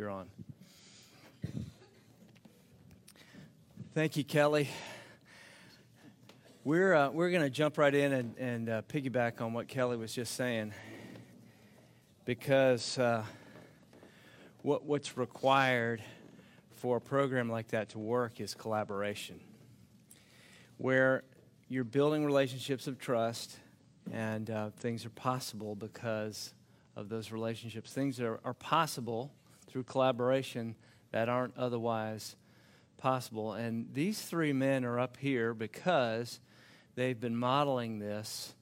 you're on. Thank you, Kelly. We're, uh, we're going to jump right in and, and uh, piggyback on what Kelly was just saying because uh, what, what's required for a program like that to work is collaboration, where you're building relationships of trust and uh, things are possible because of those relationships. Things are, are possible through collaboration that aren't otherwise possible. And these three men are up here because they've been modeling this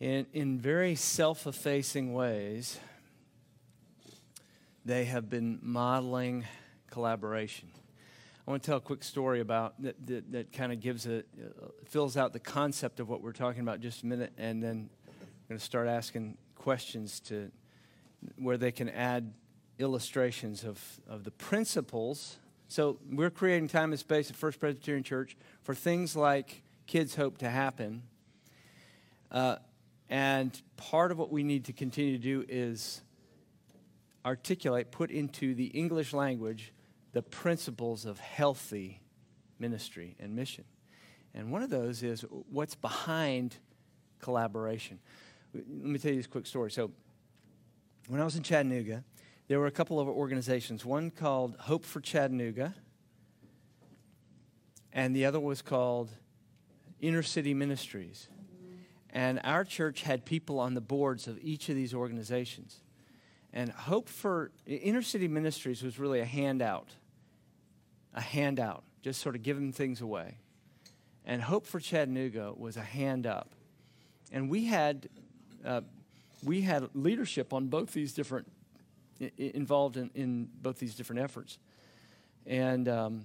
in, in very self effacing ways. They have been modeling collaboration. I want to tell a quick story about that, that, that kind of gives a, uh, fills out the concept of what we're talking about just a minute, and then I'm going to start asking questions to where they can add illustrations of, of the principles. So we're creating time and space at First Presbyterian Church for things like Kids Hope to happen. Uh, and part of what we need to continue to do is articulate, put into the English language, the principles of healthy ministry and mission. And one of those is what's behind collaboration let me tell you this quick story. So, when I was in Chattanooga, there were a couple of organizations. One called Hope for Chattanooga, and the other was called Inner City Ministries. And our church had people on the boards of each of these organizations. And Hope for Inner City Ministries was really a handout, a handout, just sort of giving things away. And Hope for Chattanooga was a hand up. And we had uh, we had leadership on both these different, involved in, in both these different efforts. And um,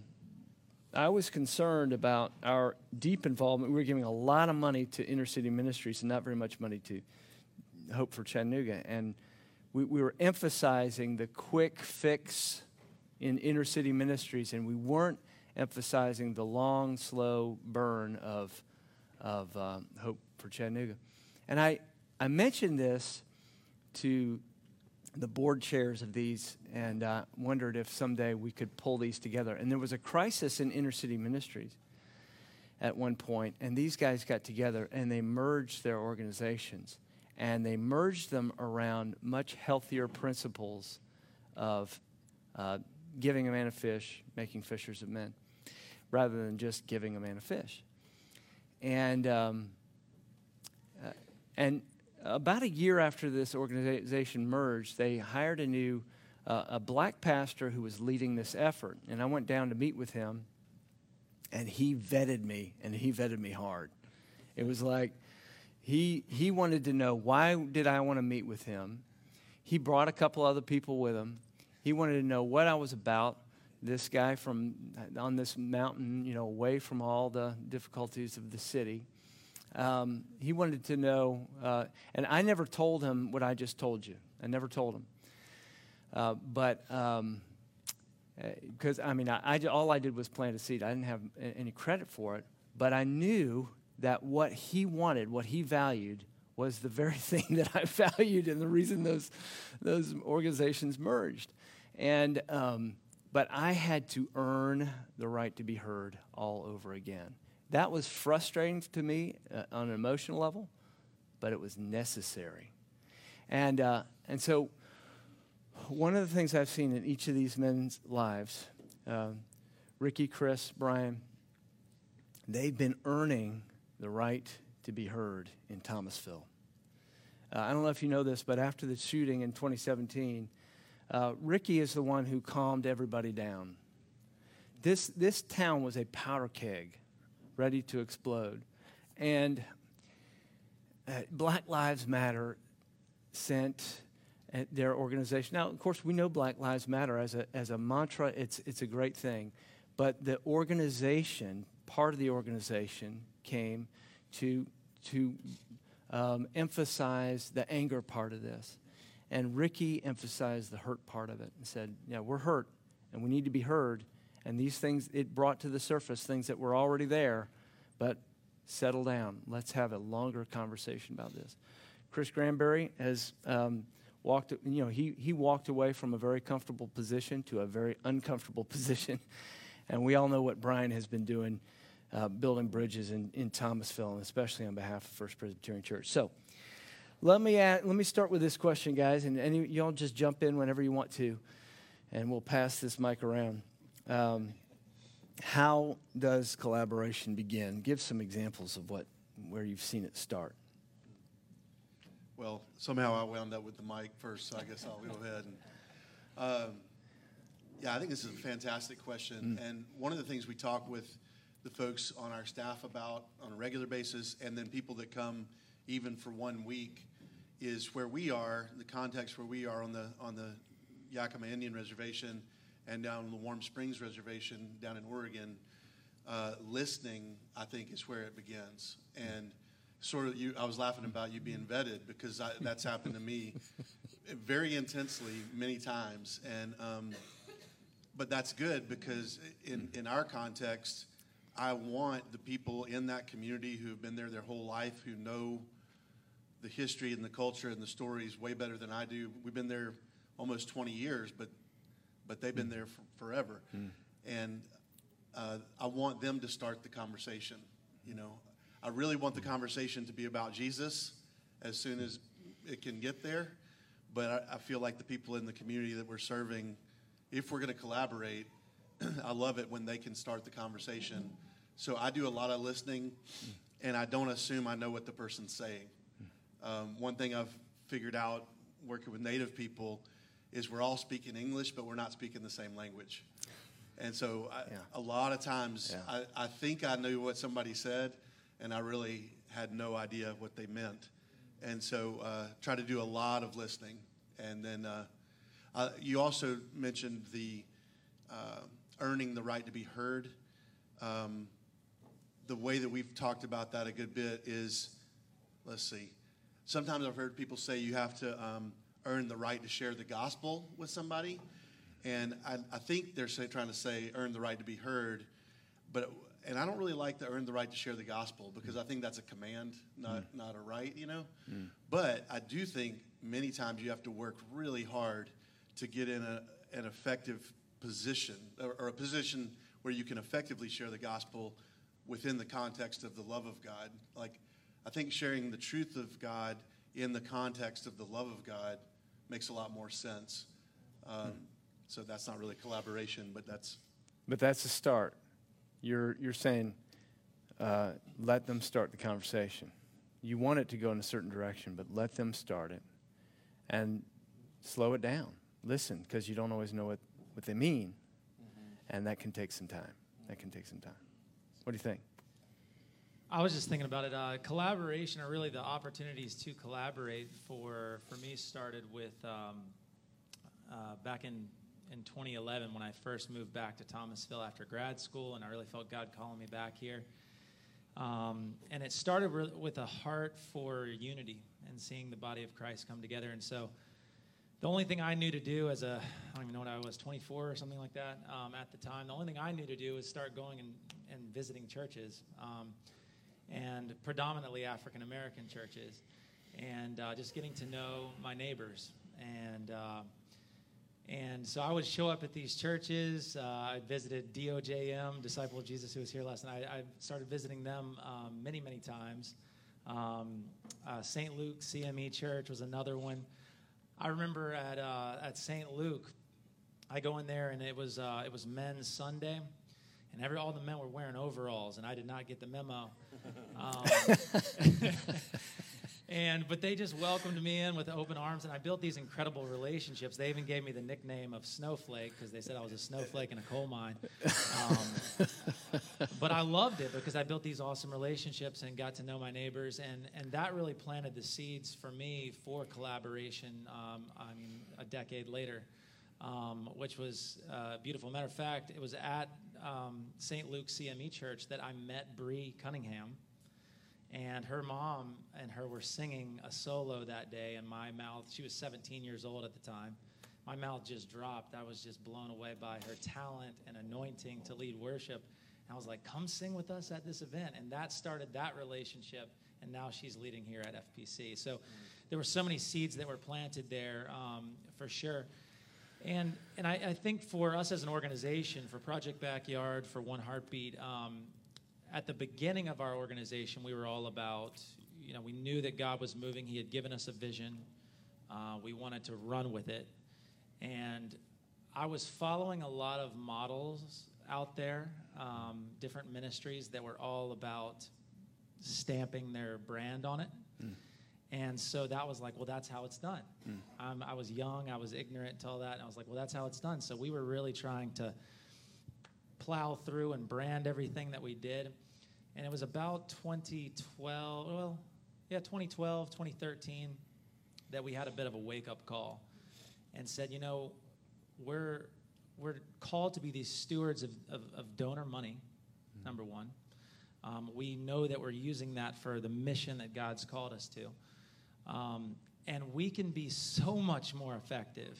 I was concerned about our deep involvement. We were giving a lot of money to inner city ministries and not very much money to Hope for Chattanooga. And we, we were emphasizing the quick fix in inner city ministries, and we weren't emphasizing the long, slow burn of, of um, Hope for Chattanooga. And I, I mentioned this to the board chairs of these and uh, wondered if someday we could pull these together. And there was a crisis in inner city ministries at one point, and these guys got together and they merged their organizations. And they merged them around much healthier principles of uh, giving a man a fish, making fishers of men, rather than just giving a man a fish. And, um, uh, and about a year after this organization merged, they hired a new uh, a black pastor who was leading this effort, and I went down to meet with him, and he vetted me, and he vetted me hard. It was like he he wanted to know why did I want to meet with him. He brought a couple other people with him. He wanted to know what I was about. This guy from on this mountain, you know, away from all the difficulties of the city um, he wanted to know, uh, and I never told him what I just told you. I never told him. Uh, but because, um, uh, I mean, I, I, all I did was plant a seed. I didn't have any credit for it. But I knew that what he wanted, what he valued, was the very thing that I valued and the reason those, those organizations merged. And, um, but I had to earn the right to be heard all over again. That was frustrating to me uh, on an emotional level, but it was necessary. And, uh, and so, one of the things I've seen in each of these men's lives, um, Ricky, Chris, Brian, they've been earning the right to be heard in Thomasville. Uh, I don't know if you know this, but after the shooting in 2017, uh, Ricky is the one who calmed everybody down. This, this town was a powder keg ready to explode. And uh, Black Lives Matter sent uh, their organization. Now, of course, we know Black Lives Matter as a, as a mantra, it's, it's a great thing. But the organization, part of the organization, came to, to um, emphasize the anger part of this. And Ricky emphasized the hurt part of it and said, Yeah, we're hurt and we need to be heard. And these things, it brought to the surface things that were already there, but settle down. Let's have a longer conversation about this. Chris Granberry has um, walked, you know, he, he walked away from a very comfortable position to a very uncomfortable position. And we all know what Brian has been doing, uh, building bridges in, in Thomasville, and especially on behalf of First Presbyterian Church. So let me, add, let me start with this question, guys, and any, y'all just jump in whenever you want to, and we'll pass this mic around. Um, how does collaboration begin? Give some examples of what, where you've seen it start. Well, somehow I wound up with the mic first, so I guess I'll go ahead. And, um, yeah, I think this is a fantastic question. Mm. And one of the things we talk with the folks on our staff about on a regular basis, and then people that come even for one week, is where we are, the context where we are on the on the Yakima Indian Reservation and down on the Warm Springs Reservation down in Oregon. Uh, listening, I think, is where it begins. And sort of you I was laughing about you being vetted because I, that's happened to me very intensely many times and um, but that's good because in in our context I want the people in that community who have been there their whole life who know the history and the culture and the stories way better than I do we've been there almost 20 years but but they've been there for forever mm. and uh, I want them to start the conversation you know I really want the conversation to be about Jesus as soon as it can get there. But I, I feel like the people in the community that we're serving, if we're going to collaborate, I love it when they can start the conversation. So I do a lot of listening, and I don't assume I know what the person's saying. Um, one thing I've figured out working with Native people is we're all speaking English, but we're not speaking the same language. And so I, yeah. a lot of times yeah. I, I think I knew what somebody said, and I really had no idea what they meant. And so uh, try to do a lot of listening. And then uh, uh, you also mentioned the uh, earning the right to be heard. Um, the way that we've talked about that a good bit is, let's see, sometimes I've heard people say you have to um, earn the right to share the gospel with somebody. And I, I think they're say, trying to say earn the right to be heard. But and I don't really like to earn the right to share the gospel because I think that's a command, not mm. not a right, you know. Mm. But I do think many times you have to work really hard to get in a, an effective position or, or a position where you can effectively share the gospel within the context of the love of God. Like I think sharing the truth of God in the context of the love of God makes a lot more sense. Um, mm. So that's not really collaboration, but that's. But that's a start you're, you're saying, uh, let them start the conversation. You want it to go in a certain direction, but let them start it and slow it down. Listen, because you don't always know what, what they mean, mm-hmm. and that can take some time. That can take some time. What do you think? I was just thinking about it. Uh, collaboration, or really the opportunities to collaborate, for for me started with um, uh, back in in 2011 when I first moved back to Thomasville after grad school, and I really felt God calling me back here. Um, and it started re- with a heart for unity and seeing the body of Christ come together. And so, the only thing I knew to do as a, I don't even know what I was, 24 or something like that um, at the time, the only thing I knew to do was start going and, and visiting churches, um, and predominantly African American churches, and uh, just getting to know my neighbors. And uh, and so I would show up at these churches. Uh, I visited DOJM, Disciple of Jesus, who was here last night. I started visiting them um, many, many times. Um, uh, St. Luke CME Church was another one. I remember at uh, at St. Luke, I go in there and it was uh, it was Men's Sunday, and every all the men were wearing overalls, and I did not get the memo. Um, and but they just welcomed me in with open arms, and I built these incredible relationships. They even gave me the nickname of Snowflake because they said I was a snowflake in a coal mine. Um, but I loved it because I built these awesome relationships and got to know my neighbors, and and that really planted the seeds for me for collaboration. Um, I mean, a decade later. Um, which was uh, beautiful. Matter of fact, it was at um, St. Luke CME Church that I met Bree Cunningham, and her mom and her were singing a solo that day, and my mouth, she was 17 years old at the time. My mouth just dropped. I was just blown away by her talent and anointing to lead worship. And I was like, come sing with us at this event. And that started that relationship. And now she's leading here at FPC. So there were so many seeds that were planted there um, for sure. And, and I, I, think for us as an organization, for Project Backyard, for One Heartbeat, um, at the beginning of our organization, we were all about, you know, we knew that God was moving. He had given us a vision. Uh, we wanted to run with it. And I was following a lot of models out there, um, different ministries that were all about stamping their brand on it. Mm. And so that was like, well, that's how it's done. Mm. I was young, I was ignorant to all that, and I was like, well, that's how it's done. So we were really trying to plow through and brand everything that we did. And it was about 2012, well, yeah, 2012, 2013, that we had a bit of a wake up call and said, you know, we're, we're called to be these stewards of, of, of donor money, mm. number one. Um, we know that we're using that for the mission that God's called us to. Um, and we can be so much more effective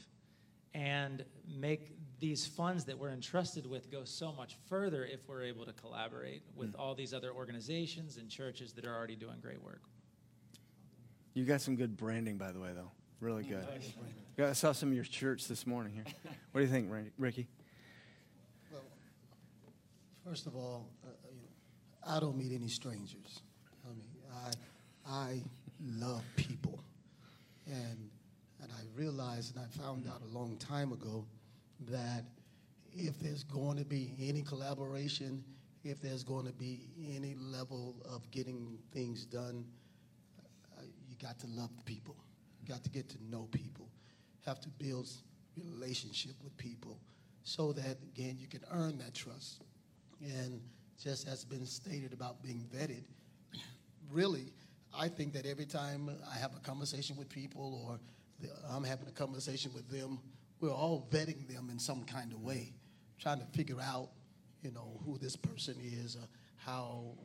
and make these funds that we're entrusted with go so much further if we're able to collaborate with mm. all these other organizations and churches that are already doing great work. You got some good branding, by the way, though. Really good. Yeah, I saw some of your shirts this morning here. What do you think, Ricky? Well, first of all, uh, I don't meet any strangers. I mean, I, I love people. And, and I realized and I found out a long time ago that if there's going to be any collaboration, if there's going to be any level of getting things done, uh, you got to love the people. You got to get to know people. Have to build relationship with people so that again you can earn that trust. And just as been stated about being vetted, really, I think that every time I have a conversation with people or I'm having a conversation with them, we're all vetting them in some kind of way, trying to figure out, you know, who this person is, how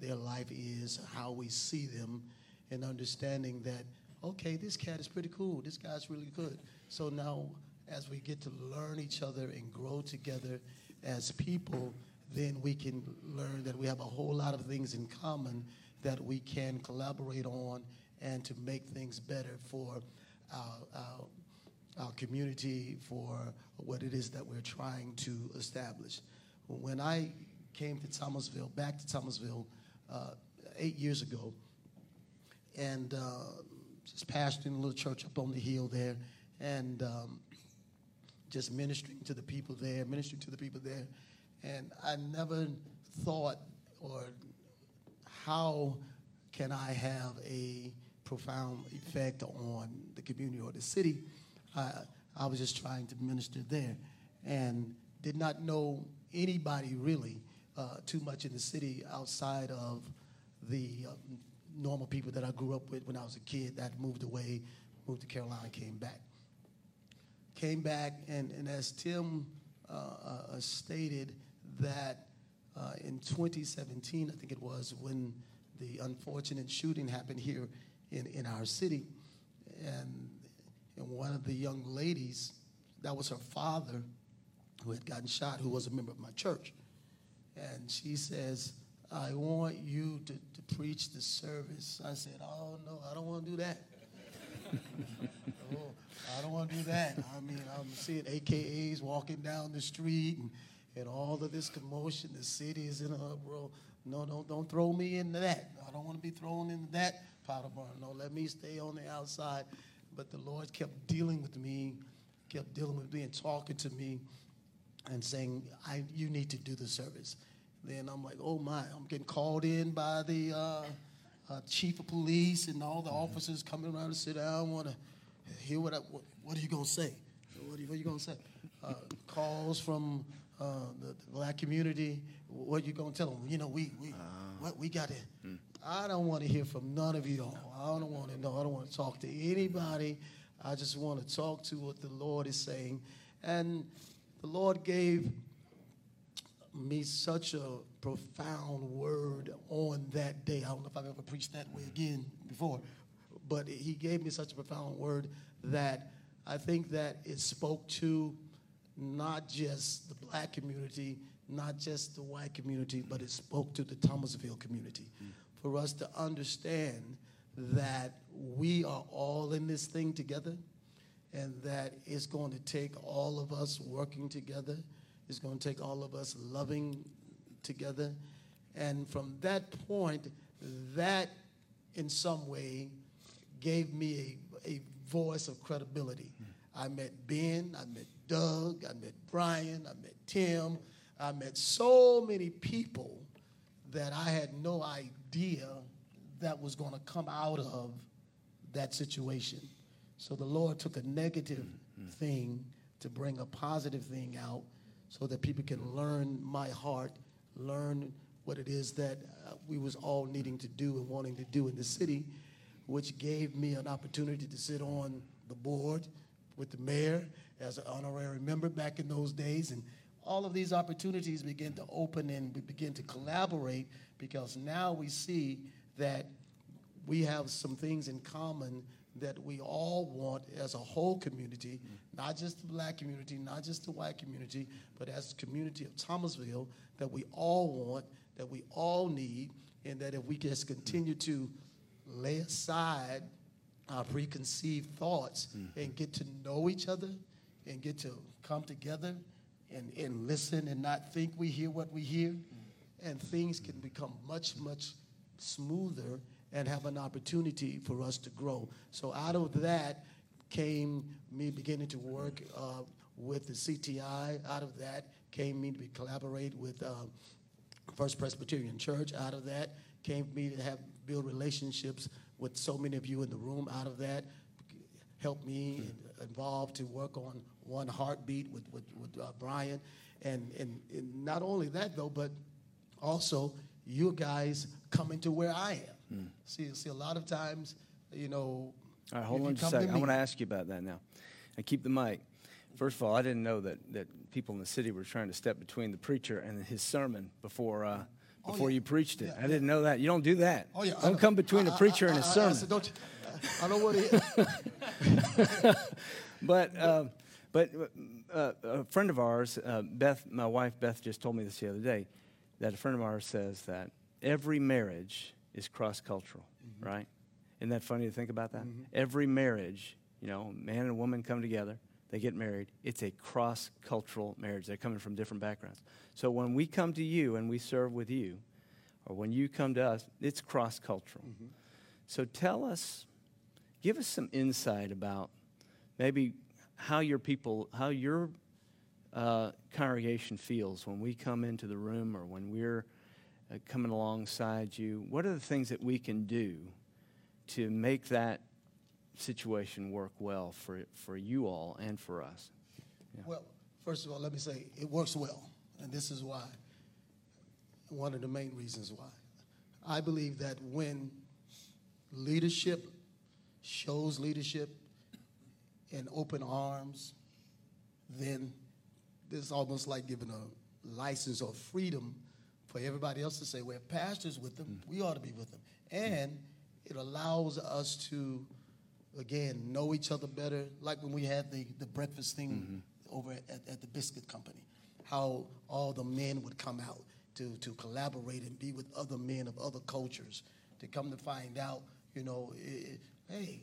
their life is, how we see them, and understanding that, okay, this cat is pretty cool, this guy's really good. So now, as we get to learn each other and grow together as people, then we can learn that we have a whole lot of things in common that we can collaborate on and to make things better for our, our, our community, for what it is that we're trying to establish. When I came to Thomasville, back to Thomasville uh, eight years ago, and uh, just pastoring a little church up on the hill there, and um, just ministering to the people there, ministering to the people there. And I never thought, or how can I have a profound effect on the community or the city? I, I was just trying to minister there and did not know anybody really uh, too much in the city outside of the uh, normal people that I grew up with when I was a kid that moved away, moved to Carolina, came back. Came back, and, and as Tim uh, uh stated, that uh, in 2017, I think it was, when the unfortunate shooting happened here in, in our city. And, and one of the young ladies, that was her father who had gotten shot, who was a member of my church. And she says, I want you to, to preach the service. I said, Oh, no, I don't want to do that. oh, I don't want to do that. I mean, I'm seeing AKAs walking down the street and and all of this commotion, the city is in a uproar. No, don't, don't throw me into that. I don't want to be thrown into that pot of burn. No, let me stay on the outside. But the Lord kept dealing with me, kept dealing with me and talking to me and saying, I, you need to do the service. Then I'm like, oh my, I'm getting called in by the uh, uh, chief of police and all the mm-hmm. officers coming around to sit down, want to hear what, I, what, what are you going to say? What are you, you going to say? Uh, calls from uh, the, the, black community, what you gonna tell them? You know, we we uh, what we got to. Hmm. I don't want to hear from none of you all. I don't want to know. I don't want to talk to anybody. I just want to talk to what the Lord is saying, and the Lord gave me such a profound word on that day. I don't know if I've ever preached that way again before, but He gave me such a profound word that I think that it spoke to not just the black community, not just the white community, but it spoke to the Thomasville community. Mm. For us to understand that we are all in this thing together and that it's going to take all of us working together. It's going to take all of us loving together. And from that point, that in some way gave me a, a voice of credibility. I met Ben, I met Doug, I met Brian, I met Tim, I met so many people that I had no idea that was going to come out of that situation. So the Lord took a negative thing to bring a positive thing out so that people can learn my heart, learn what it is that uh, we was all needing to do and wanting to do in the city, which gave me an opportunity to sit on the board with the mayor as an honorary member back in those days. And all of these opportunities begin to open and we begin to collaborate because now we see that we have some things in common that we all want as a whole community, not just the black community, not just the white community, but as a community of Thomasville that we all want, that we all need, and that if we just continue to lay aside our preconceived thoughts and get to know each other and get to come together and, and listen and not think we hear what we hear, and things can become much, much smoother and have an opportunity for us to grow. So out of that came me beginning to work uh, with the CTI. Out of that came me to be, collaborate with uh, First Presbyterian Church. Out of that came me to have build relationships with so many of you in the room. Out of that helped me involved to work on One Heartbeat with, with, with uh, Brian. And, and, and not only that, though, but also you guys coming to where I am. See, see, a lot of times, you know. All right, hold on just a second. I want to ask you about that now. And keep the mic. First of all, I didn't know that, that people in the city were trying to step between the preacher and his sermon before, uh, Oh, before yeah. you preached it. Yeah, I didn't know that. You don't do that. Oh, yeah. I Don't come between I- the I- preacher I- and his I- I sermon. said, don't you, I don't want to. But uh, but uh, a friend of ours, uh, Beth, my wife Beth, just told me this the other day, that a friend of ours says that every marriage is cross-cultural, right? Isn't that funny to think about that? Every marriage, you know, man and woman come together, they get married. It's a cross-cultural marriage. They're coming from different backgrounds. So when we come to you and we serve with you, or when you come to us, it's cross-cultural. So tell us, give us some insight about maybe how your people, how your uh, congregation feels when we come into the room or when we're uh, coming alongside you. What are the things that we can do to make that situation work well for, for you all and for us? Well, first of all, let me say it works well, and this is why. One of the main reasons why. I believe that when leadership shows leadership in open arms, then it's almost like giving a license or freedom for everybody else to say, well, pastor's with them, we ought to be with them. And it allows us to, again, know each other better, like when we had the, the breakfast thing mm-hmm. over at, at the Biscuit Company, how all the men would come out to, to collaborate and be with other men of other cultures, to come to find out, you know, i i- hey,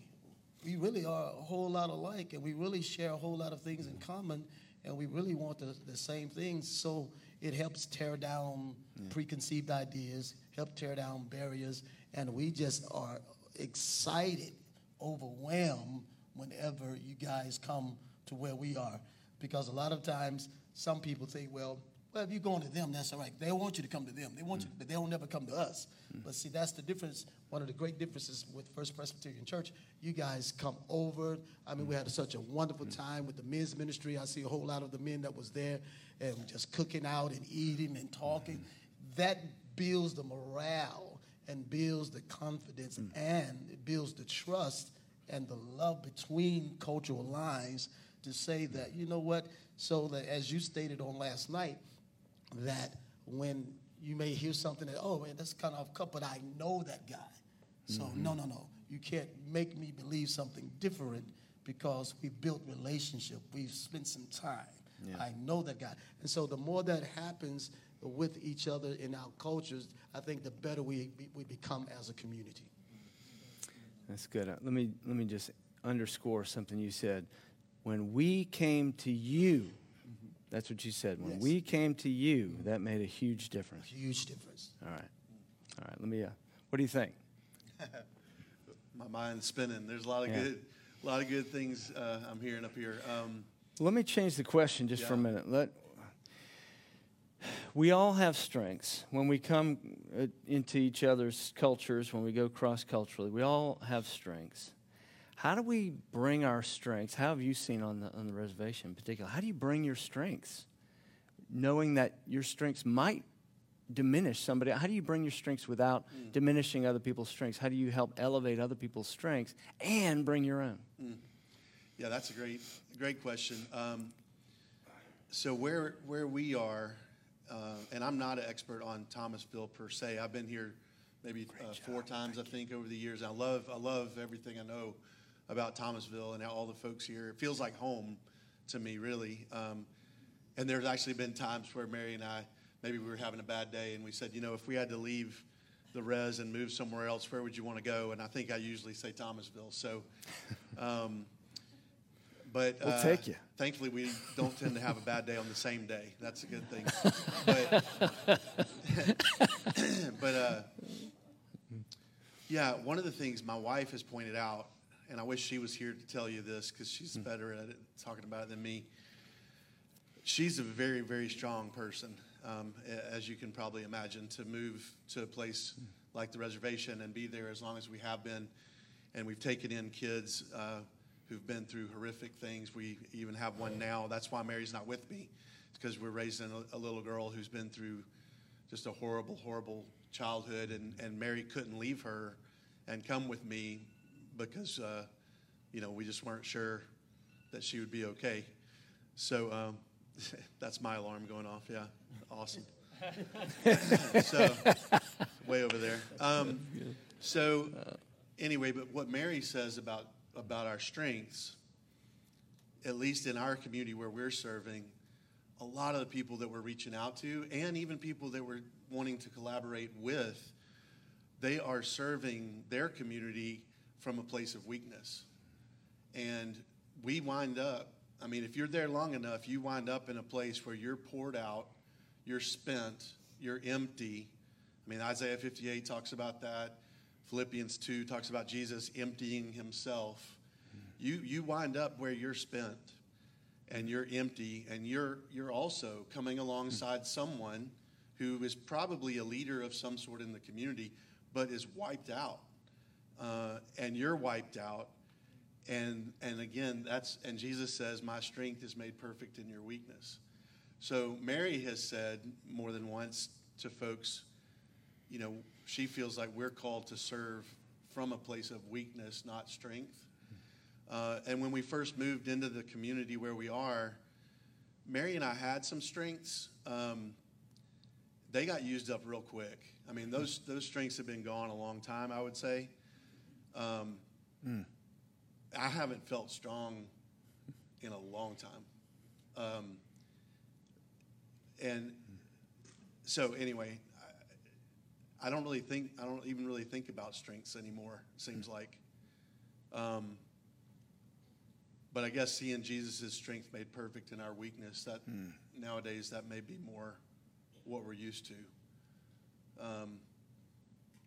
we really are a whole lot alike and we really share a whole lot of things in common and we really want the, the same things. So it helps tear down preconceived ideas help tear down barriers and we just are excited overwhelmed whenever you guys come to where we are. Because a lot of times some people think well well, if you're going to them, that's all right. They want you to come to them. They want you, mm. but they won't never come to us. Mm. But see, that's the difference. One of the great differences with First Presbyterian Church, you guys come over. I mean, we had mm. such a wonderful time with the men's ministry. I see a whole lot of the men that was there and just cooking out and eating and talking. That builds the morale and builds the confidence and it builds the trust and the love between cultural lines to say that, you know what, so that as you stated on last night, that when you may hear something that, oh man, that's kind of off cut, but I know that guy. So no, no, no. You can't make me believe something different because we've built relationship. We've spent some time. I know that guy. And so the more that happens with each other in our cultures, I think the better we, we become as a community. That's good. Uh, Let me let me just underscore something you said. When we came to you, that's what you said. When Yes. we came to you, that made a huge difference. Huge difference. All right, all right. Let me. Uh, what do you think? My mind's spinning. There's a lot of Yeah. good, a lot of good things uh, I'm hearing up here. Um, Let me change the question just for a minute. Let we all have strengths when we come uh, into each other's cultures. When we go cross culturally, we all have strengths. How do we bring our strengths? How have you seen on the on the reservation in particular? How do you bring your strengths, knowing that your strengths might diminish somebody? How do you bring your strengths without diminishing other people's strengths? How do you help elevate other people's strengths and bring your own? Yeah, that's a great, great question. Um, so where where we are, uh, and I'm not an expert on Thomasville per se. I've been here maybe uh, four times, I think, over the years. I love I love everything I know about Thomasville and how all the folks here. It feels like home to me, really. Um, and there's actually been times where Mary and I maybe we were having a bad day, and we said, you know, if we had to leave the res and move somewhere else, where would you want to go? And I think I usually say Thomasville. So. Um, but We'll uh, take you. Thankfully, we don't tend to have a bad day on the same day. That's a good thing. But, but uh, yeah, one of the things my wife has pointed out, and I wish she was here to tell you this because she's better at it, talking about it than me. She's a very, very strong person, um, as you can probably imagine, to move to a place like the reservation and be there as long as we have been. And we've taken in kids uh, who've been through horrific things. We even have one now. That's why Mary's not with me, because we're raising a, a little girl who's been through just a horrible, horrible childhood. And, and Mary couldn't leave her and come with me because, uh, you know, we just weren't sure that she would be okay. So um, that's my alarm going off. Yeah, awesome. so way over there. Um, so anyway, but what Mary says about about our strengths, at least in our community where we're serving, a lot of the people that we're reaching out to, and even people that we're wanting to collaborate with, they are serving their community from a place of weakness. And we wind up, I mean, if you're there long enough, you wind up in a place where you're poured out, you're spent, you're empty. I mean, Isaiah 58 talks about that. Philippians 2 talks about Jesus emptying himself. You, you wind up where you're spent and you're empty, and you're, you're also coming alongside someone who is probably a leader of some sort in the community, but is wiped out. Uh, and you're wiped out. And, and again, that's, and Jesus says, My strength is made perfect in your weakness. So Mary has said more than once to folks, you know, she feels like we're called to serve from a place of weakness, not strength. Uh, and when we first moved into the community where we are, Mary and I had some strengths. Um, they got used up real quick. I mean, those those strengths have been gone a long time. I would say. Um, I haven't felt strong in a long time. Um, and so, anyway, I, I don't really think I don't even really think about strengths anymore. Seems like. Um, but I guess seeing Jesus' strength made perfect in our weakness, that nowadays that may be more what we're used to. Um,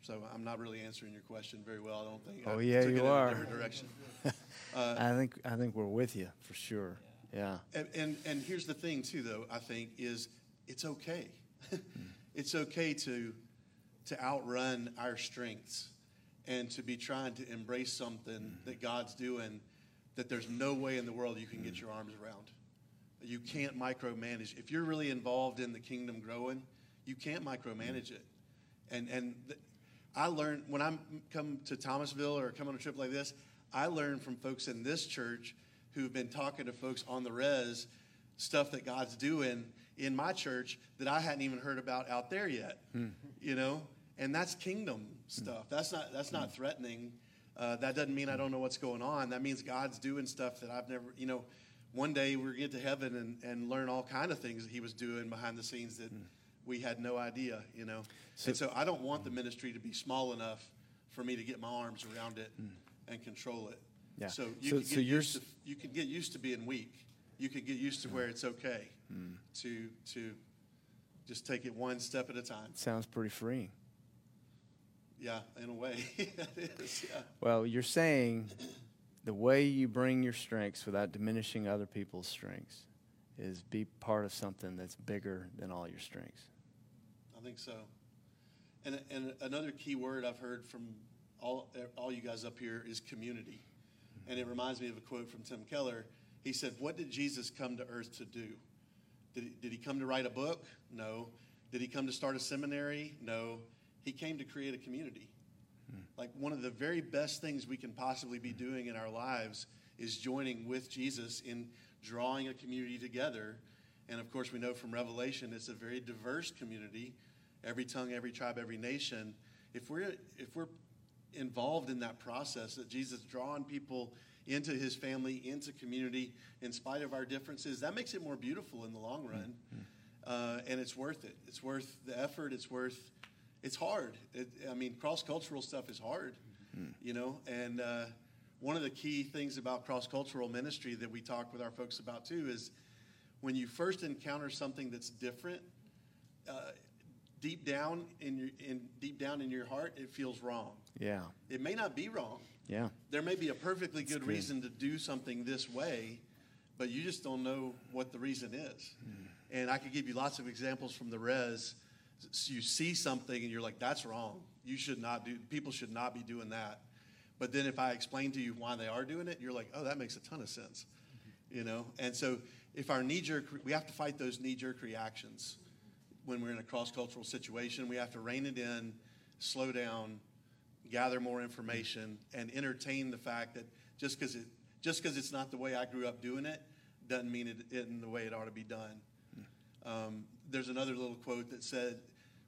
so I'm not really answering your question very well. I don't think. Oh, I yeah, you are. different direction. I think I think we're with you for sure. Yeah. And, and and here's the thing too, though. I think is it's okay. it's okay to to outrun our strengths and to be trying to embrace something mm-hmm. that God's doing that there's no way in the world you can get mm-hmm. your arms around. You can't micromanage. If you're really involved in the kingdom growing, you can't micromanage mm-hmm. it. And and th- I learned when I come to Thomasville or come on a trip like this, I learned from folks in this church who've been talking to folks on the res stuff that God's doing in my church that I hadn't even heard about out there yet. Hmm. You know, and that's kingdom stuff. Hmm. That's not that's not hmm. threatening. Uh, that doesn't mean I don't know what's going on. That means God's doing stuff that I've never. You know, one day we're gonna get to heaven and, and learn all kind of things that He was doing behind the scenes that we had no idea. You know, and so I don't want the ministry to be small enough for me to get my arms around it. and control it. Yeah. So you So- can so get you're used to you can get used to being weak. You can get used to where it's okay Hmm. to to just take it one step at a time. Sounds pretty freeing. Yeah, in a way, it is. Yeah. Well, you're saying the way you bring your strengths without diminishing other people's strengths is be part of something that's bigger than all your strengths. I think so. And, and another key word I've heard from all, all you guys up here is community. And it reminds me of a quote from Tim Keller. He said, What did Jesus come to earth to do? Did he, did he come to write a book? No. Did he come to start a seminary? No. He came to create a community. Hmm. Like one of the very best things we can possibly be doing in our lives is joining with Jesus in drawing a community together. And of course, we know from Revelation it's a very diverse community every tongue, every tribe, every nation. If we're, if we're involved in that process, that Jesus drawing people into his family, into community, in spite of our differences, that makes it more beautiful in the long run. Uh, and it's worth it. It's worth the effort. It's worth, it's hard. It, I mean, cross cultural stuff is hard, you know? And uh, one of the key things about cross cultural ministry that we talk with our folks about too is when you first encounter something that's different, uh, deep down in your in deep down in your heart, it feels wrong. Yeah. It may not be wrong. Yeah. There may be a perfectly good good. reason to do something this way, but you just don't know what the reason is. Hmm. And I could give you lots of examples from the res. So you see something and you're like, "That's wrong. You should not do. People should not be doing that." But then if I explain to you why they are doing it, you're like, "Oh, that makes a ton of sense." Mm-hmm. You know. And so if our knee jerk, we have to fight those knee jerk reactions when we're in a cross cultural situation. We have to rein it in, slow down, gather more information, and entertain the fact that just because it just because it's not the way I grew up doing it doesn't mean it isn't the way it ought to be done. Um, there's another little quote that said,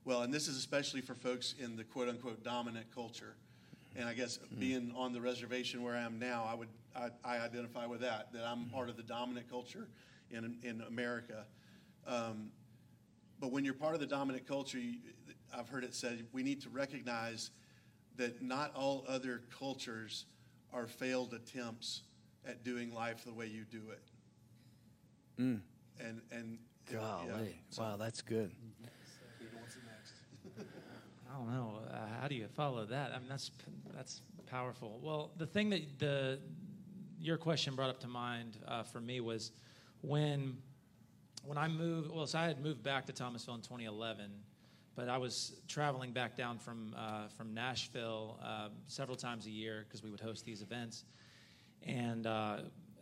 well, and this is especially for folks in the quote unquote dominant culture. And I guess being on the reservation where I am now, I would I, I identify with that that I'm part of the dominant culture in in America. Um, but when you're part of the dominant culture, you, I've heard it said we need to recognize that not all other cultures are failed attempts at doing life the way you do it. Mm. And and Golly. yeah. So- Wow, that's good. I don't know. Uh, how do you follow that? I mean, that's that's powerful. Well, the thing that the your question brought up to mind uh, for me was when when I moved. Well, so I had moved back to Thomasville in 2011, but I was traveling back down from uh, from Nashville uh, several times a year because we would host these events, and uh,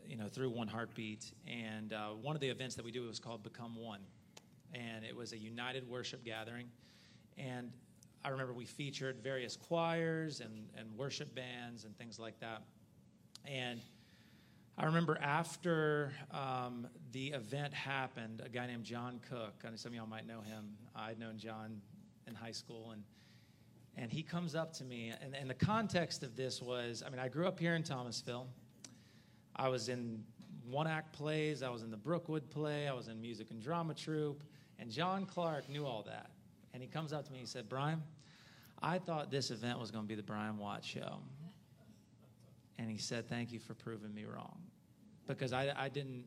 you know through One Heartbeat. And uh, one of the events that we do was called Become One, and it was a united worship gathering, and I remember we featured various choirs and, and worship bands and things like that. And I remember after um, the event happened, a guy named John Cook, I know some of y'all might know him. I'd known John in high school, and and he comes up to me, and, and the context of this was, I mean, I grew up here in Thomasville. I was in one act plays, I was in the Brookwood play, I was in music and drama troupe, and John Clark knew all that. And he comes up to me, he said, Brian, I thought this event was going to be the Brian Watt show. And he said, Thank you for proving me wrong. Because I, I didn't,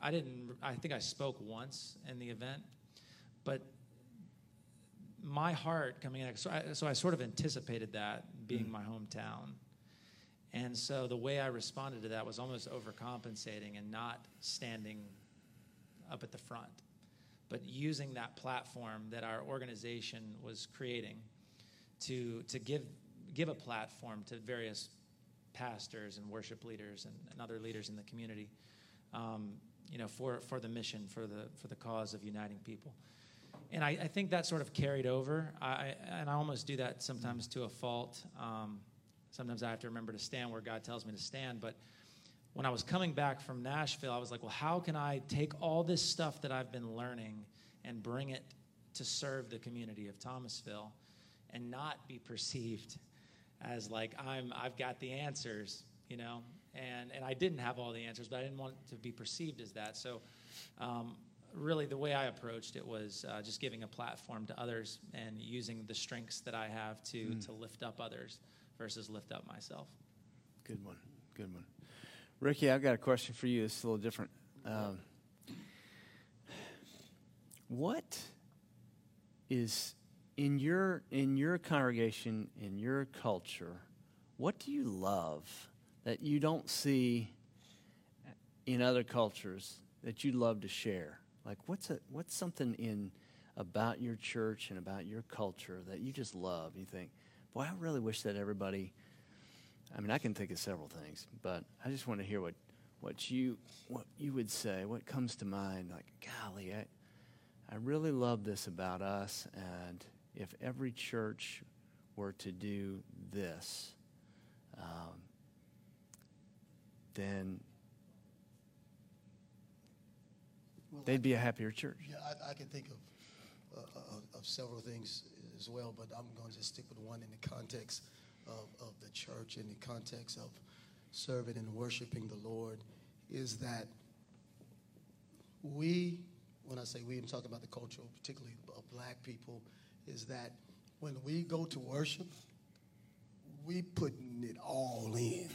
I didn't, I think I spoke once in the event, but my heart coming in, so I, so I sort of anticipated that being mm. my hometown. And so the way I responded to that was almost overcompensating and not standing up at the front, but using that platform that our organization was creating to, to give, give a platform to various pastors and worship leaders and, and other leaders in the community, um, you know, for, for the mission, for the, for the cause of uniting people. And I, I think that sort of carried over. I, and I almost do that sometimes to a fault. Um, sometimes I have to remember to stand where God tells me to stand. But when I was coming back from Nashville, I was like, well, how can I take all this stuff that I've been learning and bring it to serve the community of Thomasville and not be perceived as like I'm I've got the answers, you know? And and I didn't have all the answers, but I didn't want to be perceived as that. So um, really the way I approached it was uh, just giving a platform to others and using the strengths that I have to to lift up others versus lift up myself. Good one. Good one. Ricky, I've got a question for you. It's a little different. Um, what is in your in your congregation in your culture? What do you love that you don't see in other cultures that you'd love to share? Like, what's a, what's something in about your church and about your culture that you just love? You think, boy, I really wish that everybody. I mean, I can think of several things, but I just want to hear what what you what you would say. What comes to mind? Like, golly, I I really love this about us, and if every church were to do this, um, then Well, they'd be a happier church. Yeah, I, I can think of, uh, of, of several things as well, but I'm going to just stick with one in the context of, of the church, in the context of serving and worshiping the Lord, is that we, when I say we, I'm talking about the culture, particularly of black people, is that when we go to worship, we putting it all in.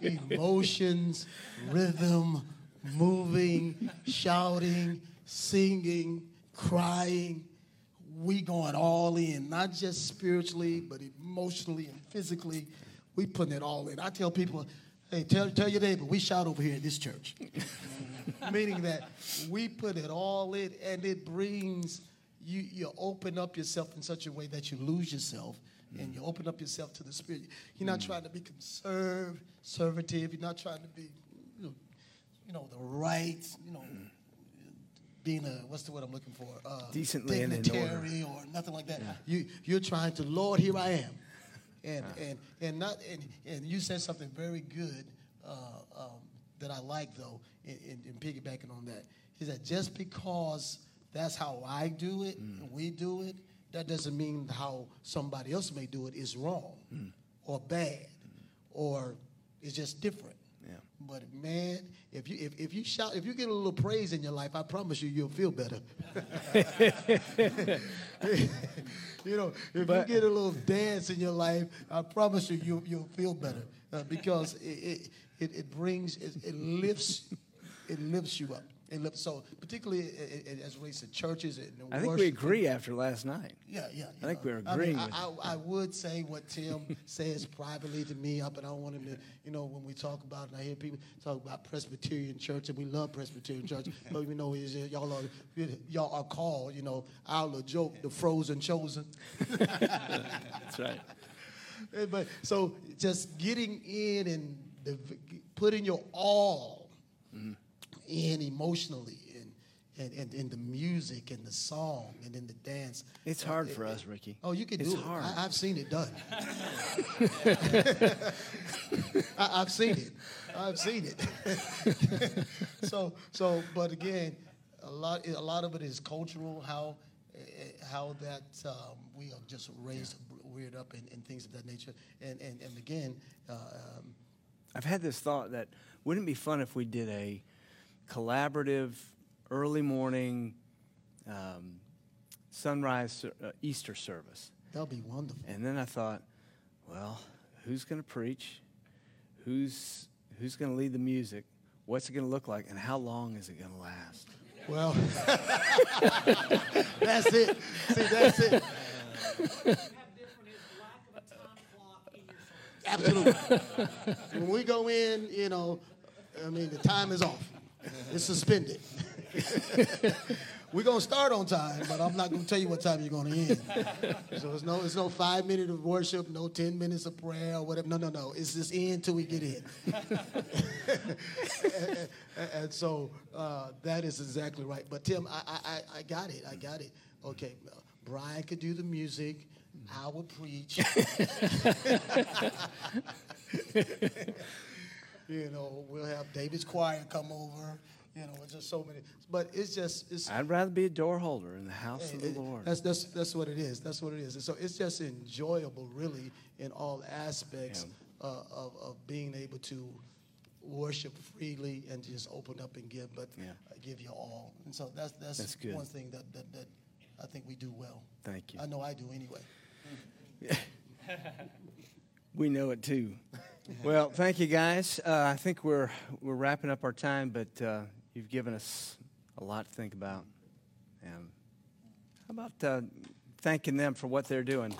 Emotions, rhythm, moving, shouting, singing, crying. We going all in, not just spiritually, but emotionally and physically. We putting it all in. I tell people, hey, tell, tell your neighbor, we shout over here at this church. Meaning that we put it all in, and it brings you. You open up yourself in such a way that you lose yourself, and you open up yourself to the Spirit. You're not trying to be conservative. You're not trying to be, you know, you know, the right, you know, being a what's the word I'm looking for? Uh, Decently and dignitary or nothing like that. You you're trying to, Lord, here I am, and and and not and, and you said something very good uh, um, that I like though, in, in, in piggybacking on that. He said, just because that's how I do it, and mm. we do it, that doesn't mean how somebody else may do it is wrong mm. or bad mm. or it's just different. Yeah. But man, if you if, if you shout if you get a little praise in your life, I promise you you'll feel better. you know, if But- you get a little dance in your life, I promise you you'll you'll feel better uh, because it it, it, it brings it, it lifts it lifts you up. It lifts, so particularly as relates to churches and I think we agree after last night. yeah, yeah. I think we're I mean, I, I, I would say what Tim says privately to me, uh, but I don't want him to, you know, when we talk about, and I hear people talk about Presbyterian Church, and we love Presbyterian Church, but we know is y'all are y'all are called, you know, our little joke, the frozen chosen. That's right. But so just getting in and the, putting your all in emotionally and, and, and in the music and the song and in the dance. It's hard for us, Ricky. Oh, you can It's do it. hard. I, I've seen it done. I, I've seen it. I've seen it. so, so, but again, a lot, a lot of it is cultural. How, eh, how that um, we are just raised, reared up, and, and things of that nature. And and, and again, uh, um, I've had this thought that wouldn't it be fun if we did a collaborative early morning um, sunrise uh, Easter service? that'll be wonderful. And then I thought, well, who's going to preach? Who's who's going to lead the music? What's it going to look like? And how long is it going to last? Well, that's it. See, that's it. Absolutely. when we go in, you know, I mean, the time is off. It's suspended. We're gonna start on time, but I'm not gonna tell you what time you're gonna end. So it's no, it's no five minutes of worship, no ten minutes of prayer or whatever. No, no, no. It's just in till we get in. and, and so uh, that is exactly right. But Tim, I, I, I- I got it. I got it. Okay, uh, Brian could do the music. I would preach. you know, we'll have David's choir come over. You know, it's just so many. But it's just it's. I'd rather be a door holder in the house of It- the Lord. That's that's that's what it is. That's what it is. And so it's just enjoyable, really, in all aspects uh, of of being able to worship freely and just open up and give, but Yeah. uh, give you all. And so that's that's, That's one thing that, that that I think we do well. Thank you. I know I do anyway. We know it too. Well, thank you guys. Uh, I think we're we're wrapping up our time, but uh, you've given us a lot to think about. And how about uh, thanking them for what they're doing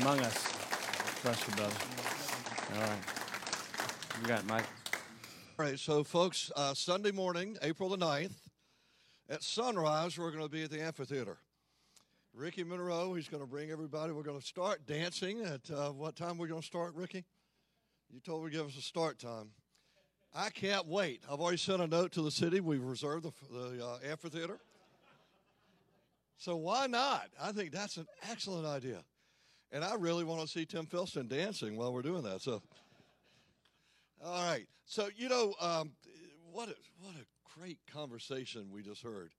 among us? Trust you, brother. All right. You got it, Mike. All right, so folks, uh, Sunday morning, April the 9th, at sunrise, we're going to be at the amphitheater. Ricky Monroe, he's going to bring everybody. We're going to start dancing at uh, what time we're going to start, Ricky? You told me to give us a start time. I can't wait. I've already sent a note to the city. We've reserved the, the uh, amphitheater. So why not? I think that's an excellent idea. And I really want to see Tim Filston dancing while we're doing that. So, all right. So, you know, um, what, a, what a great conversation we just heard.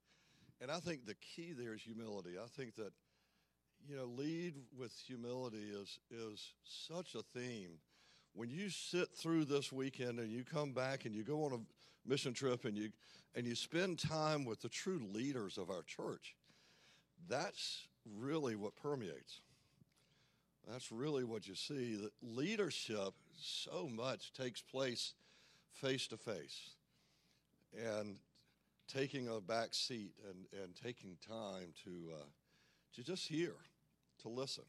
And I think the key there is humility. I think that, you know, lead with humility is, is such a theme. When you sit through this weekend and you come back and you go on a mission trip and you, and you spend time with the true leaders of our church, that's really what permeates. That's really what you see. That leadership so much takes place face to face. And taking a back seat and, and taking time to, uh, to just hear, to listen.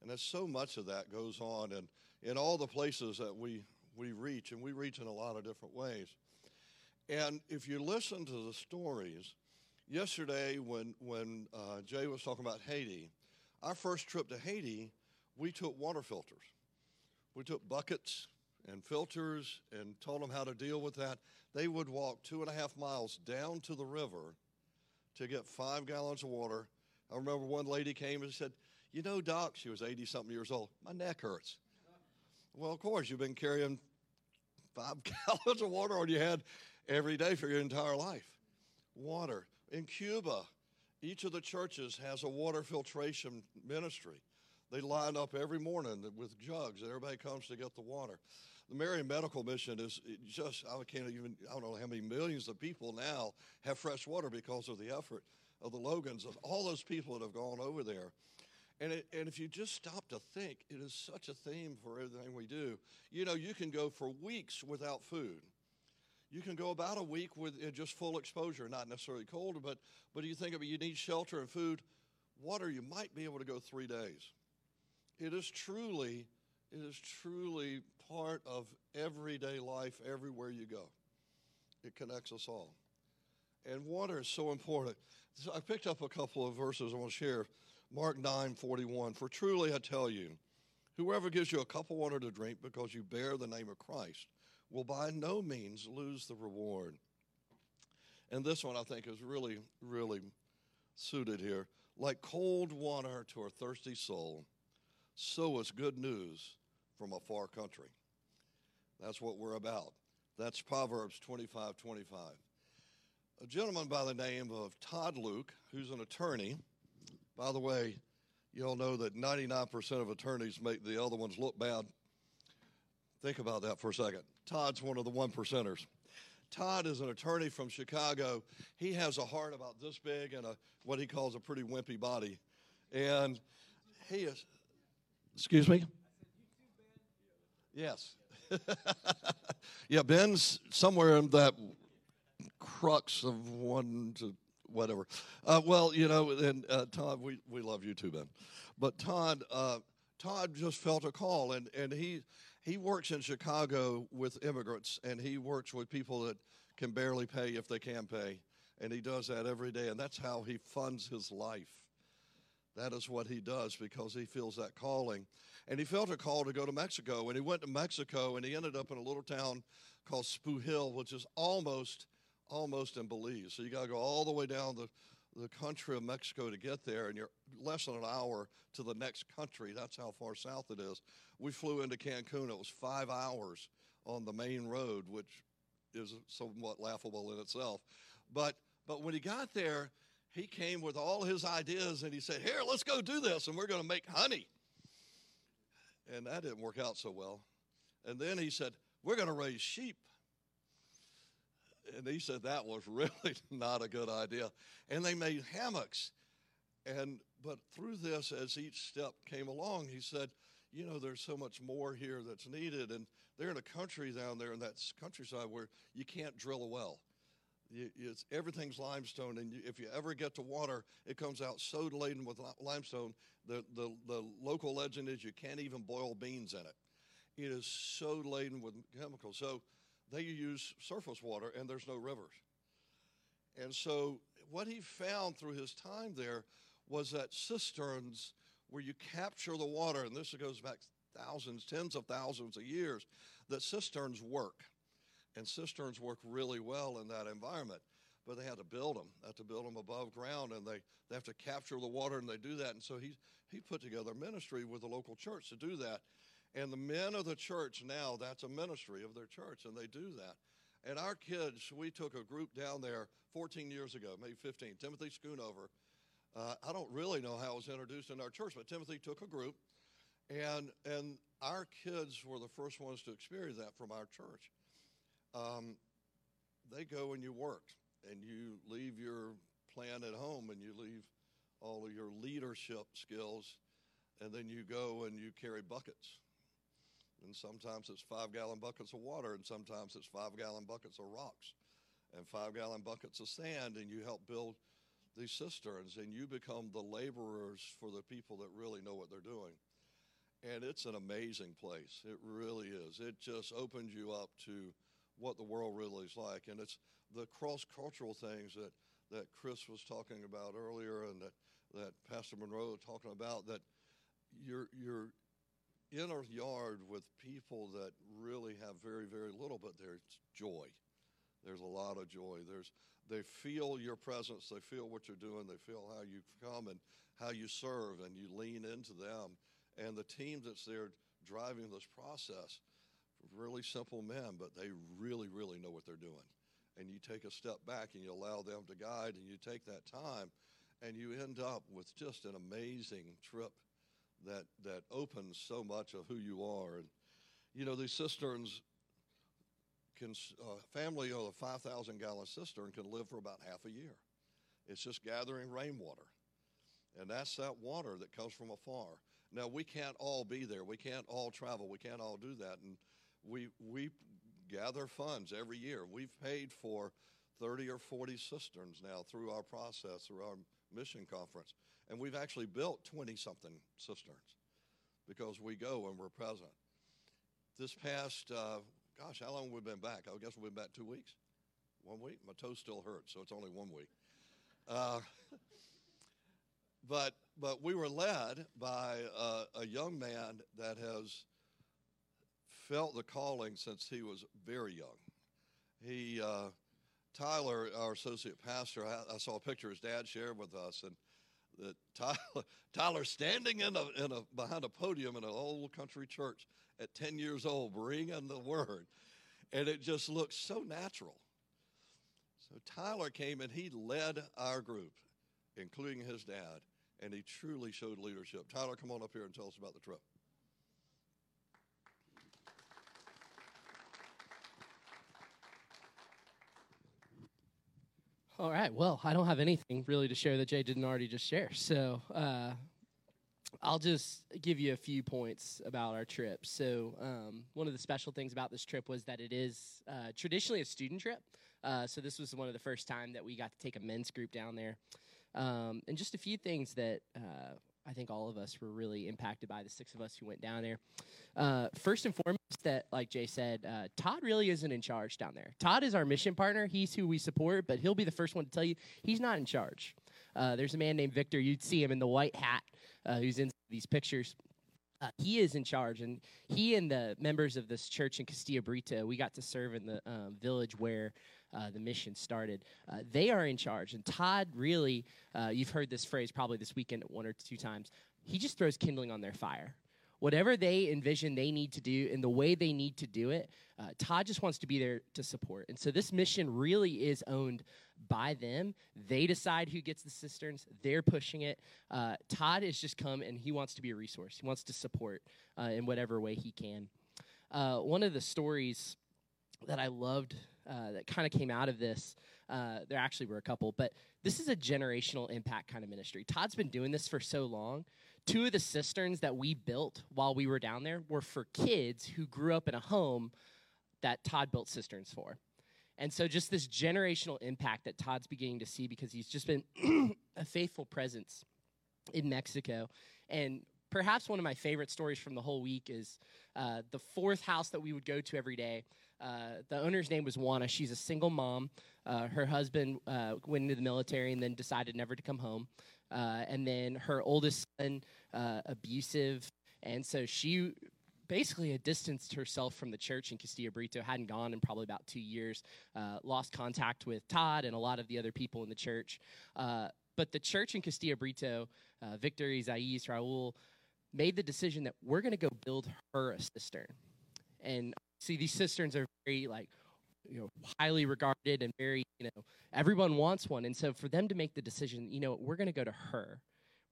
And there's so much of that goes on in, in all the places that we, we reach, and we reach in a lot of different ways. And if you listen to the stories, yesterday when, when uh, Jay was talking about Haiti, our first trip to Haiti, we took water filters. We took buckets and filters and told them how to deal with that. They would walk two and a half miles down to the river to get five gallons of water. I remember one lady came and said, You know, Doc, she was 80 something years old, my neck hurts. Well, of course, you've been carrying five gallons of water on your head every day for your entire life. Water. In Cuba, each of the churches has a water filtration ministry. They line up every morning with jugs, and everybody comes to get the water the Marion Medical Mission is just, I can't even, I don't know how many millions of people now have fresh water because of the effort of the Logans, of all those people that have gone over there. And, it, and if you just stop to think, it is such a theme for everything we do. You know, you can go for weeks without food. You can go about a week with just full exposure, not necessarily cold, but, but you think of it, you need shelter and food. Water, you might be able to go three days. It is truly, it is truly part of everyday life everywhere you go. It connects us all. And water is so important. So I picked up a couple of verses I want to share. Mark 9 41. For truly I tell you, whoever gives you a cup of water to drink because you bear the name of Christ will by no means lose the reward. And this one I think is really, really suited here. Like cold water to a thirsty soul, so is good news from a far country. That's what we're about. That's Proverbs 25 25. A gentleman by the name of Todd Luke, who's an attorney. By the way, you all know that 99% of attorneys make the other ones look bad. Think about that for a second. Todd's one of the one percenters. Todd is an attorney from Chicago. He has a heart about this big and a what he calls a pretty wimpy body. And he is Excuse me? Yes. yeah, Ben's somewhere in that crux of one to whatever. Uh, well, you know, and uh, Todd, we, we love you too, Ben. But Todd, uh, Todd just felt a call, and, and he he works in Chicago with immigrants, and he works with people that can barely pay if they can pay, and he does that every day, and that's how he funds his life. That is what he does because he feels that calling. And he felt a call to go to Mexico. And he went to Mexico and he ended up in a little town called Xpujil, which is almost, almost in Belize. So you got to go all the way down the, the country of Mexico to get there. And you're less than an hour to the next country. That's how far south it is. We flew into Cancun. It was five hours on the main road, which is somewhat laughable in itself. But, but when he got there, he came with all his ideas and he said, Here, let's go do this, and we're going to make honey. And that didn't work out so well. And then he said, We're going to raise sheep. And he said that was really not a good idea. And they made hammocks. And but through this, as each step came along, he said, you know, there's so much more here that's needed. And they're in a country down there in that countryside where you can't drill a well. It's, everything's limestone, and you, if you ever get to water, it comes out so laden with limestone. The, the, the local legend is you can't even boil beans in it. It is so laden with chemicals. So they use surface water, and there's no rivers. And so what he found through his time there was that cisterns where you capture the water, and this goes back thousands, tens of thousands of years, that cisterns work. And cisterns work really well in that environment. But they had to build them, they had to build them above ground, and they, they have to capture the water, and they do that. And so he, he put together a ministry with the local church to do that. And the men of the church now, that's a ministry of their church, and they do that. And our kids, we took a group down there 14 years ago, maybe 15. Timothy Schoonover. Uh, I don't really know how it was introduced in our church, but Timothy took a group, and and our kids were the first ones to experience that from our church. Um, they go and you work, and you leave your plan at home, and you leave all of your leadership skills, and then you go and you carry buckets and sometimes it's five gallon buckets of water, and sometimes it's five gallon buckets of rocks and five gallon buckets of sand, and you help build these cisterns, and you become the laborers for the people that really know what they're doing. And it's an amazing place. It really is. It just opens you up to what the world really is like. And it's the cross cultural things that, that Chris was talking about earlier and that, that Pastor Monroe was talking about that you're, you're, in a yard with people that really have very, very little, but there's joy. There's a lot of joy. There's they feel your presence. They feel what you're doing. They feel how you come and how you serve, and you lean into them. And the team that's there driving this process, really simple men, but they really, really know what they're doing. And you take a step back and you allow them to guide, and you take that time, and you end up with just an amazing trip that that opens so much of who you are. And you know, these cisterns can a uh, family of a 5,000 gallon cistern can live for about half a year. It's just gathering rainwater. And that's that water that comes from afar. Now we can't all be there. We can't all travel. We can't all do that. And we we gather funds every year. We've paid for 30 or 40 cisterns now through our process, through our mission conference. And we've actually built 20 something cisterns because we go and we're present. This past, uh, gosh, how long have we been back? I guess we've been back two weeks. One week? My toe still hurts, so it's only one week. Uh, but, but we were led by a, a young man that has felt the calling since he was very young. He, uh, Tyler, our associate pastor, I, I, saw a picture his dad shared with us, and that Tyler, Tyler standing in a, in a, behind a podium in an old country church at 10 years old, bringing the word. And it just looked so natural. So Tyler came and he led our group, including his dad, and he truly showed leadership. Tyler, come on up here and tell us about the trip. All right. Well, I don't have anything really to share that Jay didn't already just share. So uh, I'll just give you a few points about our trip. So um, one of the special things about this trip was that it is uh, traditionally a student trip. Uh, so this was one of the first time that we got to take a men's group down there. Um, and just a few things that uh, I think all of us were really impacted by the six of us who went down there. Uh, first and foremost, that like Jay said, uh, Todd really isn't in charge down there. Todd is our mission partner. He's who we support, but he'll be the first one to tell you he's not in charge. Uh, there's a man named Victor. You'd see him in the white hat, uh, who's in these pictures. Uh, he is in charge, and he and the members of this church in Castilla Brita, we got to serve in the um, village where uh, the mission started. Uh, they are in charge. And Todd really, uh, you've heard this phrase probably this weekend one or two times, he just throws kindling on their fire. Whatever they envision they need to do and the way they need to do it, uh, Todd just wants to be there to support. And so this mission really is owned by them. They decide who gets the cisterns, they're pushing it. Uh, Todd has just come and he wants to be a resource, he wants to support in whatever way he can. one of the stories that I loved uh, that kind of came out of this. Uh, there actually were a couple, but this is a generational impact kind of ministry. Todd's been doing this for so long. two of the cisterns that we built while we were down there were for kids who grew up in a home that Todd built cisterns for. And so, just this generational impact that Todd's beginning to see because he's just been a faithful presence in Mexico. And perhaps one of my favorite stories from the whole week is uh, the fourth house that we would go to every day. Uh, the owner's name was Juana. She's a single mom. Uh, her husband uh, went into the military and then decided never to come home. Uh, and then her oldest son, uh, abusive. And so she basically had distanced herself from the church in Castillo Brito, hadn't gone in probably about two years, lost contact with Todd and a lot of the other people in the church. But the church in Castillo Brito, Victor, Isaias, Raul, made the decision that we're going to go build her a cistern. And see, these cisterns are very like, you know, highly regarded and very, you know, everyone wants one. And so for them to make the decision, you know, we're going to go to her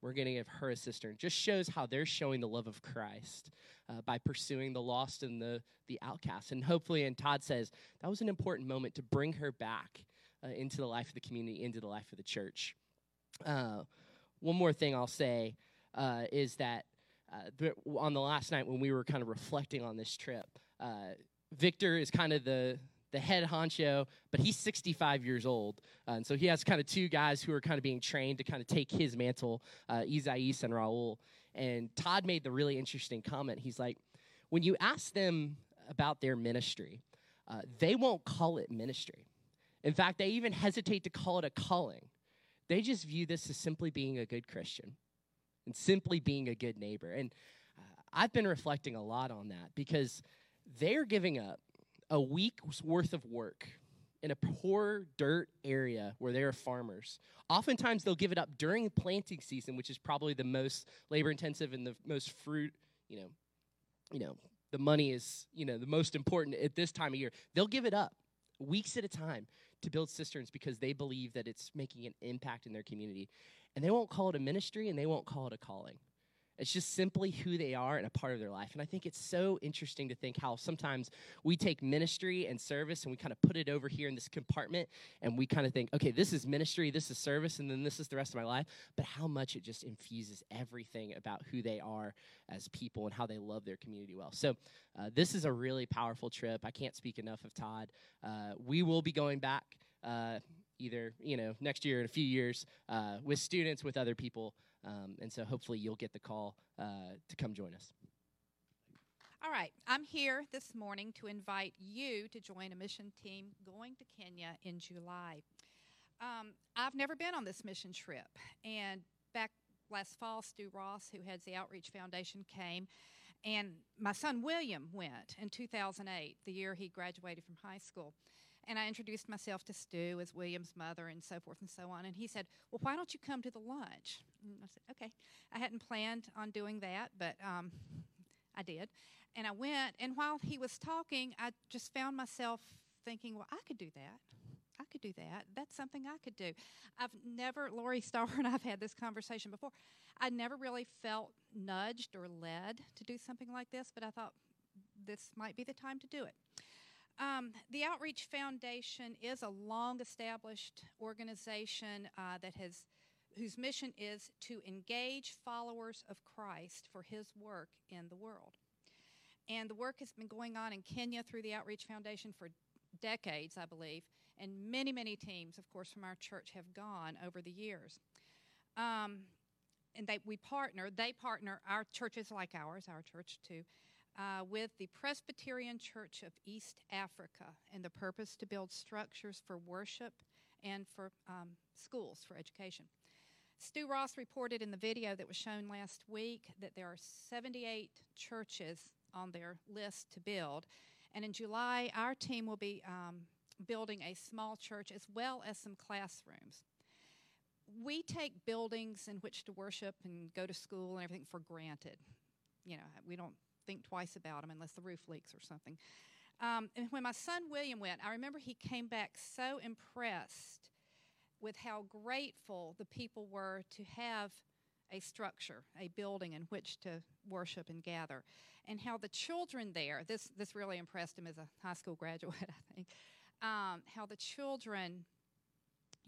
we're going to give her a cistern. Just shows how they're showing the love of Christ uh, by pursuing the lost and the, the outcast. And hopefully, and Todd says, that was an important moment to bring her back uh, into the life of the community, into the life of the church. Uh, one more thing I'll say uh, is that uh, on the last night when we were kind of reflecting on this trip, uh, Victor is kind of the the head honcho, but he's 65 years old. Uh, and so he has kind of two guys who are kind of being trained to kind of take his mantle, uh, Isaias and Raul. And Todd made the really interesting comment. He's like, when you ask them about their ministry, uh, they won't call it ministry. In fact, they even hesitate to call it a calling. They just view this as simply being a good Christian and simply being a good neighbor. And uh, I've been reflecting a lot on that because they're giving up a week's worth of work in a poor dirt area where there are farmers. Oftentimes they'll give it up during planting season, which is probably the most labor intensive and the most fruit, you know, you know, the money is, you know, the most important at this time of year. They'll give it up weeks at a time to build cisterns because they believe that it's making an impact in their community. And they won't call it a ministry and they won't call it a calling. It's just simply who they are and a part of their life. And I think it's so interesting to think how sometimes we take ministry and service and we kind of put it over here in this compartment and we kind of think, okay, this is ministry, this is service, and then this is the rest of my life. But how much it just infuses everything about who they are as people and how they love their community well. So uh, this is a really powerful trip. I can't speak enough of Todd. Uh, we will be going back. Uh, either you know next year in a few years uh, with students with other people um, and so hopefully you'll get the call uh, to come join us. All right, I'm here this morning to invite you to join a mission team going to Kenya in July. Um, I've never been on this mission trip, and back last fall, Stu Ross, who heads the Outreach Foundation, came, and my son William went in 2008, the year he graduated from high school. And I introduced myself to Stu as William's mother and so forth and so on. And he said, Well, why don't you come to the lunch? And I said, Okay. I hadn't planned on doing that, but um, I did. And I went. And while he was talking, I just found myself thinking, Well, I could do that. I could do that. That's something I could do. I've never, Lori Starr and I've had this conversation before. I never really felt nudged or led to do something like this, but I thought this might be the time to do it. Um, the Outreach Foundation is a long established organization uh, that has whose mission is to engage followers of Christ for his work in the world. And the work has been going on in Kenya through the Outreach Foundation for decades, I believe, and many, many teams, of course, from our church have gone over the years. Um, and they, we partner, they partner, our churches like ours, our church too, uh, with the Presbyterian Church of East Africa and the purpose to build structures for worship and for um, schools for education. Stu Ross reported in the video that was shown last week that there are 78 churches on their list to build. And in July, our team will be um, building a small church as well as some classrooms. We take buildings in which to worship and go to school and everything for granted. You know, we don't think twice about them unless the roof leaks or something. Um, and when my son William went, I remember he came back so impressed with how grateful the people were to have a structure, a building in which to worship and gather, and how the children there, this, this really impressed him as a high school graduate, I think, um, how the children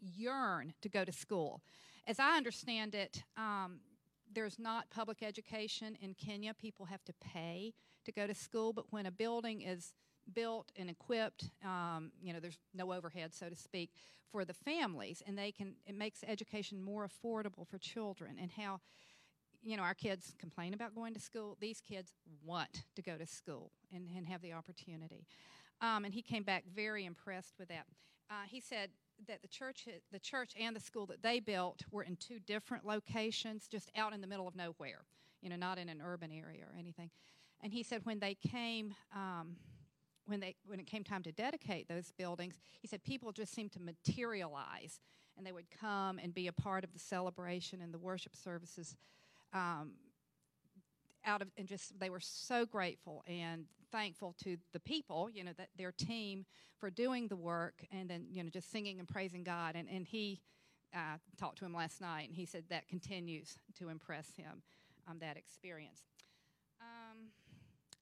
yearn to go to school. As I understand it, um, there's not public education in Kenya. People have to pay to go to school, but when a building is built and equipped, um, you know, there's no overhead, so to speak, for the families, and they can. It makes education more affordable for children, and how. You know, our kids complain about going to school. These kids want to go to school and, and have the opportunity. Um, and he came back very impressed with that. Uh, he said that the church, the church and the school that they built were in two different locations, just out in the middle of nowhere. You know, not in an urban area or anything. And he said when they came, um, when they when it came time to dedicate those buildings, he said people just seemed to materialize, and they would come and be a part of the celebration and the worship services. Um, out of and just they were so grateful and thankful to the people, you know, that their team for doing the work and then, you know, just singing and praising God. And, and he uh, talked to him last night and he said that continues to impress him, um, that experience.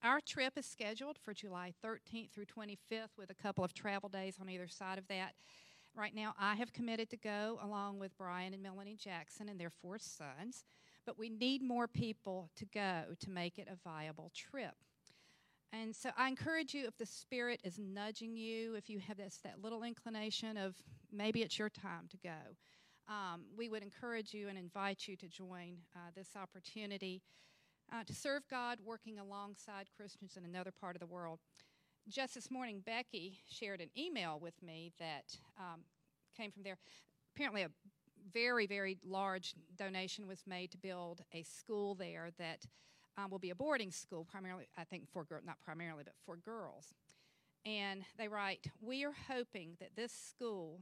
Our trip is scheduled for July 13th through 25th with a couple of travel days on either side of that. Right now, I have committed to go along with Brian and Melanie Jackson and their four sons, but we need more people to go to make it a viable trip. And so I encourage you if the Spirit is nudging you, if you have this, that little inclination of maybe it's your time to go, um, we would encourage you and invite you to join uh, this opportunity uh, to serve God working alongside Christians in another part of the world. Just this morning, Becky shared an email with me that um, came from there. Apparently, a very, very large donation was made to build a school there that um, will be a boarding school, primarily, I think, for girls, not primarily, but for girls. And they write, We are hoping that this school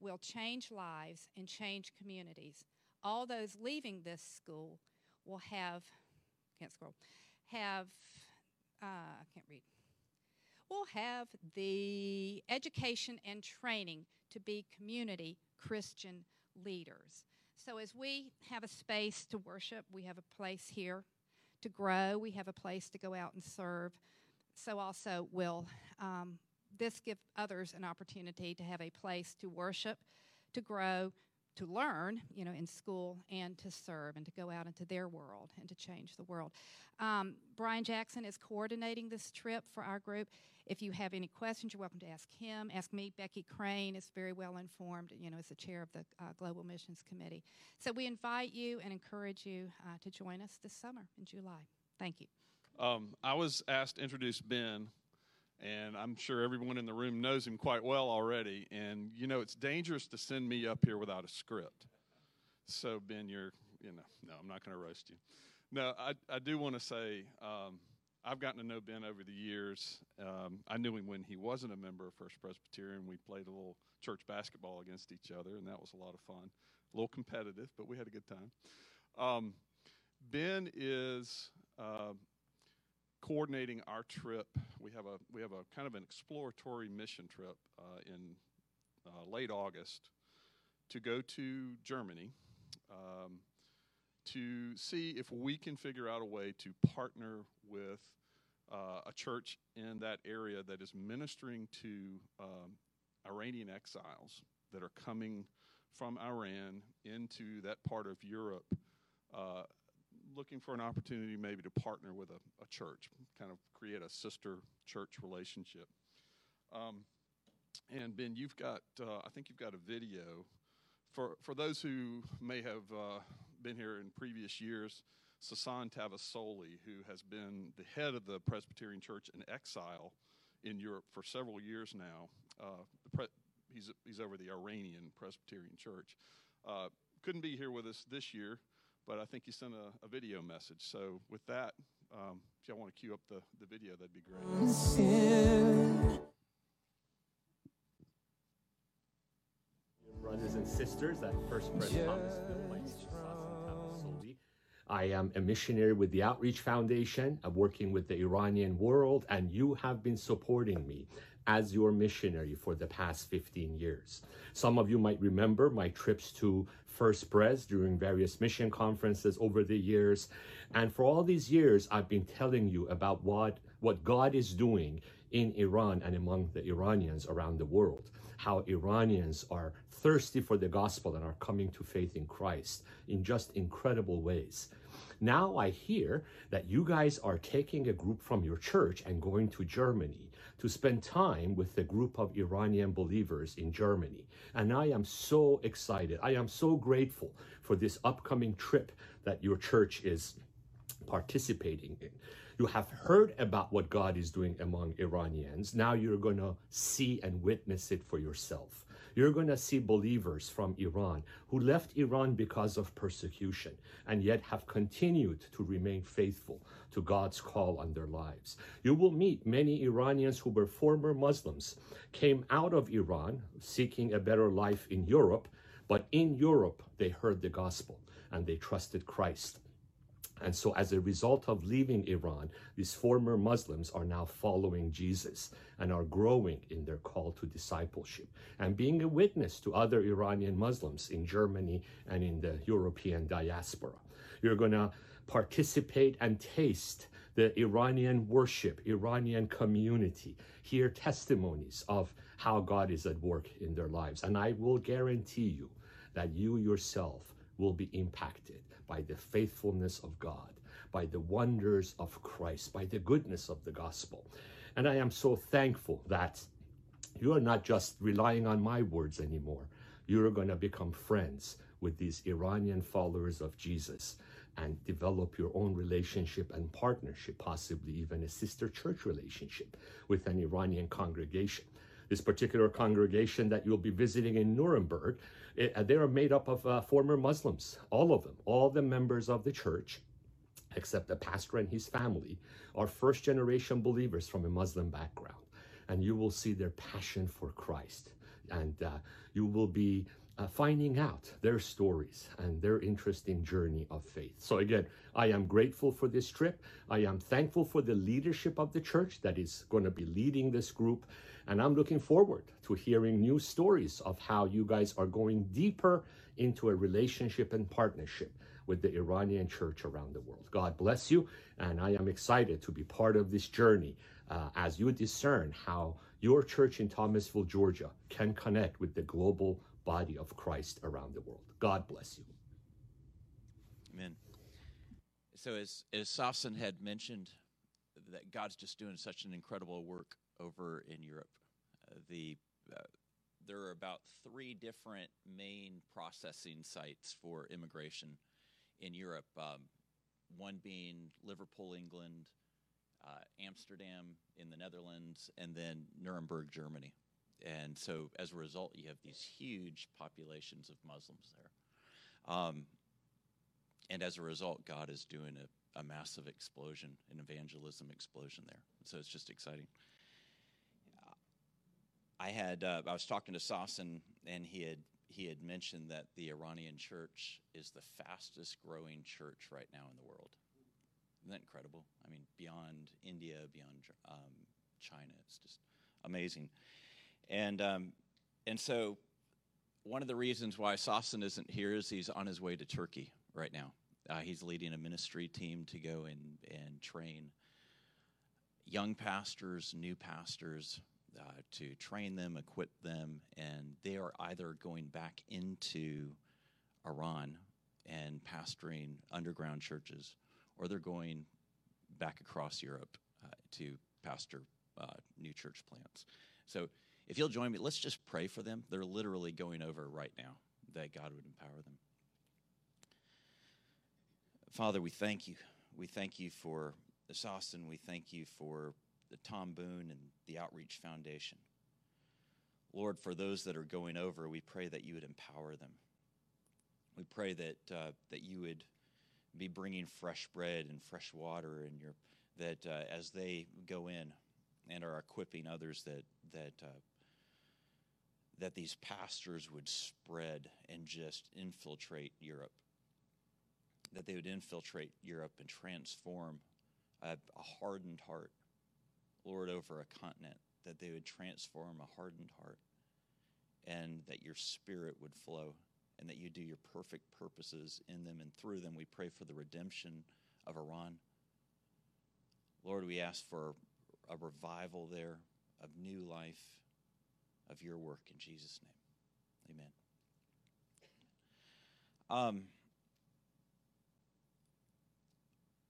will change lives and change communities. All those leaving this school will have, can't scroll, have, uh, I can't read, will have the education and training to be community Christian leaders. So, as we have a space to worship, we have a place here to grow. We have a place to go out and serve. So also will um, this give others an opportunity to have a place to worship, to grow, to learn, you know, in school and to serve and to go out into their world and to change the world. Um, Brian Jackson is coordinating this trip for our group. If you have any questions, you're welcome to ask him. Ask me. Becky Crane is very well informed, you know, as the chair of the uh, Global Missions Committee. So we invite you and encourage you uh, to join us this summer in July. Thank you. Um, I was asked to introduce Ben, and I'm sure everyone in the room knows him quite well already. And you know, it's dangerous to send me up here without a script. So Ben, you're, you know, no, I'm not going to roast you. No, I, I do want to say um, I've gotten to know Ben over the years. Um, I knew him when he wasn't a member of First Presbyterian. We played a little church basketball against each other, and that was a lot of fun. A little competitive, but we had a good time. Um, ben is uh, coordinating our trip. We have a we have a kind of an exploratory mission trip uh, in uh, late August to go to Germany. Um, to see if we can figure out a way to partner with uh, a church in that area that is ministering to um, Iranian exiles that are coming from Iran into that part of Europe, uh, looking for an opportunity maybe to partner with a, a, church, kind of create a sister church relationship. Um, and Ben, you've got, uh, I think you've got a video. For, for those who may have uh, been here in previous years, Sasan Tavassoli, who has been the head of the Presbyterian Church in exile in Europe for several years now. Uh, pre- he's, he's over the Iranian Presbyterian Church. Uh, couldn't be here with us this year, but I think he sent a, a video message. So, with that, um, if y'all want to cue up the, the video, that'd be great. Brothers and sisters at First Pres Thomasville, my I am a missionary with the Outreach Foundation. I'm working with the Iranian world, and you have been supporting me as your missionary for the past 15 years. Some of you might remember my trips to First Pres during various mission conferences over the years. And for all these years, I've been telling you about what, what God is doing in Iran and among the Iranians around the world how Iranians are thirsty for the gospel and are coming to faith in Christ in just incredible ways. Now I hear that you guys are taking a group from your church and going to Germany to spend time with a group of Iranian believers in Germany. And I am so excited. I am so grateful for this upcoming trip that your church is participating in. You have heard about what God is doing among Iranians. Now you're going to see and witness it for yourself. You're going to see believers from Iran who left Iran because of persecution and yet have continued to remain faithful to God's call on their lives. You will meet many Iranians who were former Muslims, came out of Iran seeking a better life in Europe, but in Europe they heard the gospel and they trusted Christ and so, as a result of leaving Iran, these former Muslims are now following Jesus and are growing in their call to discipleship and being a witness to other Iranian Muslims in Germany and in the European diaspora. You're going to participate and taste the Iranian worship, Iranian community, hear testimonies of how God is at work in their lives. And I will guarantee you that you yourself will be impacted by the faithfulness of God, by the wonders of Christ, by the goodness of the gospel. And I am so thankful that you are not just relying on my words anymore. You're going to become friends with these Iranian followers of Jesus and develop your own relationship and partnership, possibly even a sister church relationship with an Iranian congregation. This particular congregation that you'll be visiting in Nuremberg it, uh, they are made up of uh, former Muslims, all of them, all the members of the church, except the pastor and his family, are first generation believers from a Muslim background. And you will see their passion for Christ. And uh, you will be uh, finding out their stories and their interesting journey of faith. So, again, I am grateful for this trip. I am thankful for the leadership of the church that is going to be leading this group. And I'm looking forward to hearing new stories of how you guys are going deeper into a relationship and partnership with the Iranian church around the world. God bless you. And I am excited to be part of this journey uh, as you discern how your church in Thomasville, Georgia can connect with the global body of Christ around the world. God bless you. Amen. So, as, as Sasan had mentioned, that God's just doing such an incredible work over in Europe the uh, there are about three different main processing sites for immigration in Europe. Um, one being Liverpool, England, uh, Amsterdam in the Netherlands, and then Nuremberg, Germany. And so, as a result, you have these huge populations of Muslims there. Um, and as a result, God is doing a, a massive explosion, an evangelism explosion there. So it's just exciting. I had uh, I was talking to Sasan, and he had he had mentioned that the Iranian church is the fastest growing church right now in the world. Isn't that incredible? I mean, beyond India, beyond um, China, it's just amazing. And um, and so, one of the reasons why Sasan isn't here is he's on his way to Turkey right now. Uh, he's leading a ministry team to go and and train young pastors, new pastors, uh, to train them, equip them, and they are either going back into Iran and pastoring underground churches, or they're going back across Europe uh, to pastor uh, new church plants. So if you'll join me, let's just pray for them. They're literally going over right now that God would empower them. Father, we thank you. We thank you for Austin. We thank you for the Tom Boone and the Outreach Foundation. Lord, for those that are going over, we pray that you would empower them. We pray that uh, that you would be bringing fresh bread and fresh water, and your that uh, as they go in and are equipping others, that that uh, that these pastors would spread and just infiltrate Europe. That they would infiltrate Europe and transform a, a hardened heart Lord, over a continent, that they would transform a hardened heart and that your spirit would flow and that you do your perfect purposes in them and through them. We pray for the redemption of Iran. Lord, we ask for a revival there of new life, of your work in Jesus' name. Amen. Um,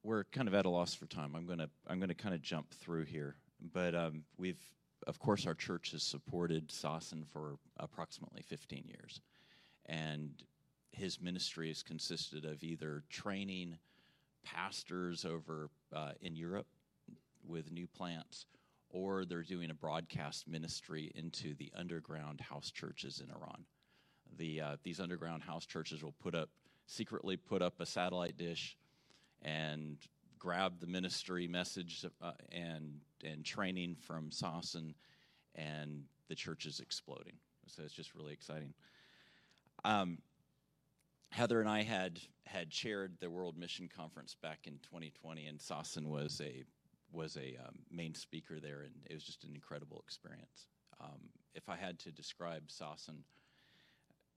we're kind of at a loss for time. I'm gonna I'm gonna kind of jump through here, but um, we've of course our church has supported Sasan for approximately 15 years, and his ministry has consisted of either training pastors over uh, in Europe with new plants, or they're doing a broadcast ministry into the underground house churches in Iran. The uh, these underground house churches will put up secretly put up a satellite dish and grab the ministry message uh, and and training from Sasan, and the church is exploding. So it's just really exciting. Um, Heather and I had had chaired the World Mission Conference back in 2020, and Sasan was a was a um, main speaker there, and it was just an incredible experience. Um, if I had to describe Sasan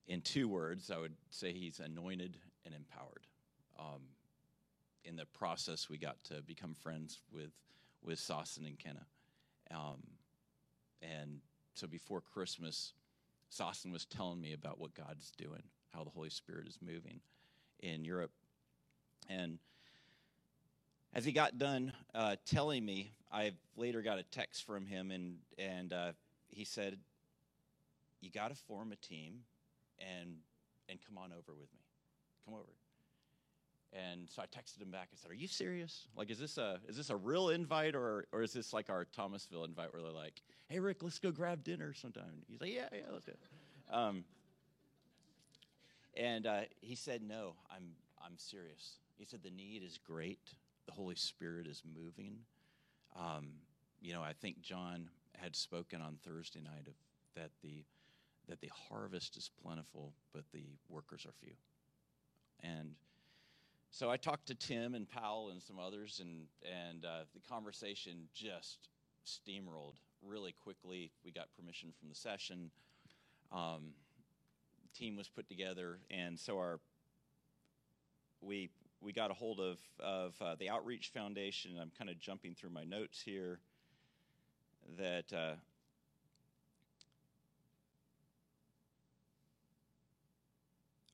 in two words, I would say he's anointed and empowered. Um, in the process, we got to become friends with with Sasan and Kenna, um, and so before Christmas, Sasan was telling me about what God's doing, how the Holy Spirit is moving in Europe, and as he got done uh, telling me, I later got a text from him, and and uh, he said, "You got to form a team, and and come on over with me, come over." And so I texted him back. I said, "Are you serious? Like, is this a is this a real invite, or or is this like our Thomasville invite, where they're like, "Hey, Rick, let's go grab dinner sometime"? He's like, "Yeah, yeah, let's it." Um, and uh, he said, "No, I'm I'm serious." He said, "The need is great. The Holy Spirit is moving." Um, you know, I think John had spoken on Thursday night of that the that the harvest is plentiful, but the workers are few, and so I talked to Tim and Powell and some others, and and uh, the conversation just steamrolled really quickly. We got permission from the session. Um, team was put together, and so our we we got a hold of of uh, the Outreach Foundation. I'm kind of jumping through my notes here. That uh,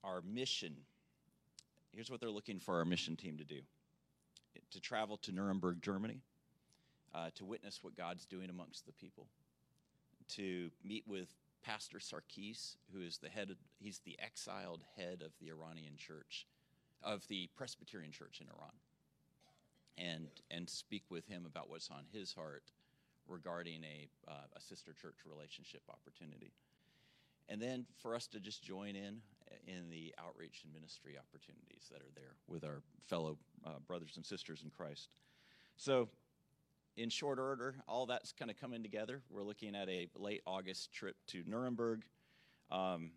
our mission here's what they're looking for our mission team to do to travel to Nuremberg, Germany, uh, to witness what God's doing amongst the people, to meet with Pastor Sarkis, who is the head, of, he's the exiled head of the Iranian church, of the Presbyterian church in Iran, and, and speak with him about what's on his heart regarding a, uh, a sister church relationship opportunity. And then for us to just join in in the outreach and ministry opportunities that are there with our fellow uh, brothers and sisters in Christ. So, in short order, all that's kind of coming together. We're looking at a late August trip to Nuremberg. Um,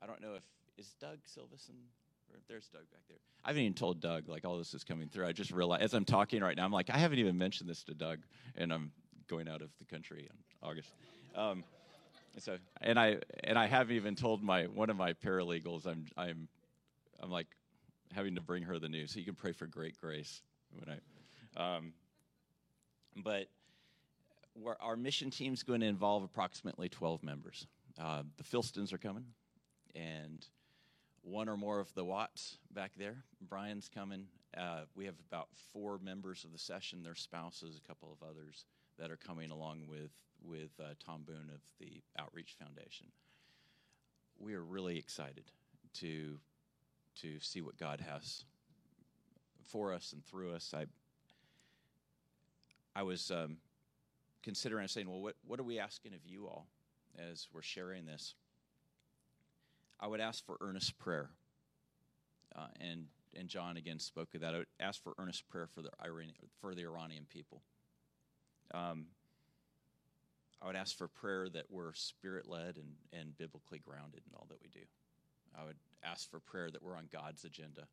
I don't know if is Doug if there's Doug back there. I haven't even told Doug like all this is coming through. I just realized as I'm talking right now, I'm like I haven't even mentioned this to Doug, and I'm going out of the country in August. Um, so, and I and I haven't even told my one of my paralegals. I'm I'm I'm like having to bring her the news. So you can pray for great grace when I. Um, but our mission team is going to involve approximately 12 members. Uh, the Filstons are coming, and one or more of the Watts back there. Brian's coming. Uh, we have about four members of the session, their spouses, a couple of others that are coming along with with uh, Tom Boone of the Outreach Foundation. We are really excited to to see what God has for us and through us. I I was um, considering saying, well, what what are we asking of you all as we're sharing this? I would ask for earnest prayer, uh, and and John again spoke of that. I would ask for earnest prayer for the Iranian for the Iranian people. Um, I would ask for prayer that we're spirit led and, and biblically grounded in all that we do. I would ask for prayer that we're on God's agenda,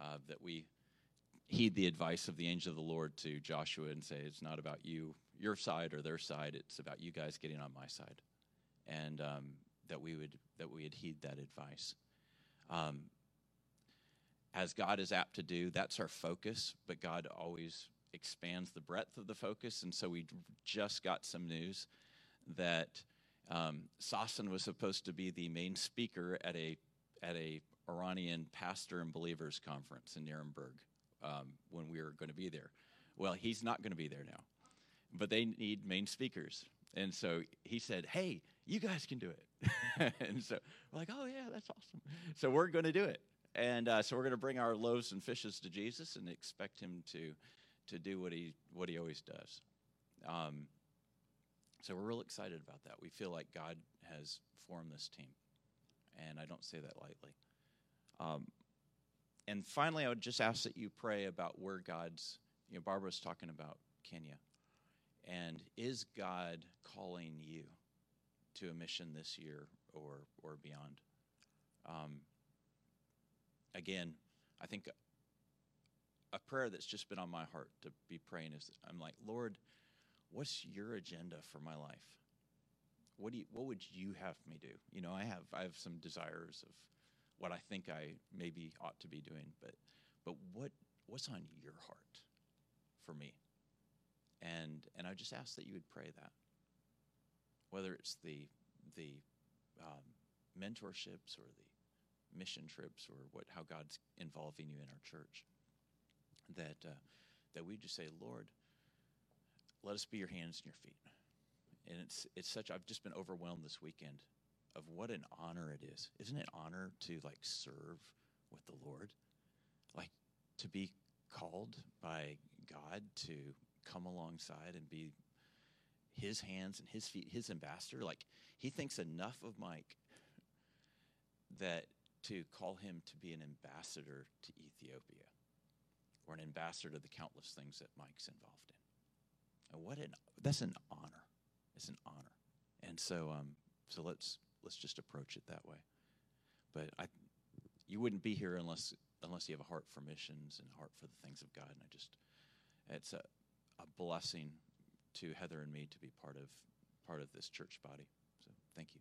uh, that we heed the advice of the angel of the Lord to Joshua and say, it's not about you, your side or their side, it's about you guys getting on my side. And um, that we would that we would heed that advice. Um, as God is apt to do, that's our focus, but God always expands the breadth of the focus. And so we just got some news that um, was supposed to be the main speaker at a at a Iranian pastor and believers conference in Nuremberg um, when we were going to be there. Well, he's not going to be there now, but they need main speakers, and so he said, "Hey, you guys can do it." and so we're like, "Oh yeah, that's awesome." So we're going to do it, and uh, so we're going to bring our loaves and fishes to Jesus and expect him to to do what he what he always does. Um, so we're real excited about that. We feel like God has formed this team, and I don't say that lightly. Um, and finally, I would just ask that you pray about where God's. You know, Barbara was talking about Kenya, and is God calling you to a mission this year or or beyond? Um, again, I think a prayer that's just been on my heart to be praying is I'm like, Lord, what's your agenda for my life? What do you, what would you have me do? You know, I have I have some desires of what I think I maybe ought to be doing, but but what what's on your heart for me? And and I just ask that you would pray that. Whether it's the the um, mentorships or the mission trips or what how God's involving you in our church that uh, that we just say, Lord, let us be your hands and your feet. And it's it's such I've just been overwhelmed this weekend of what an honor it is. Isn't it honor to like serve with the Lord? Like to be called by God to come alongside and be his hands and his feet, his ambassador. Like he thinks enough of Mike that to call him to be an ambassador to Ethiopia or an ambassador to the countless things that Mike's involved in. And what an that's an honor. It's an honor. And so um, so let's let's just approach it that way. But I you wouldn't be here unless unless you have a heart for missions and a heart for the things of God. And I just it's a, a blessing to Heather and me to be part of part of this church body. So thank you.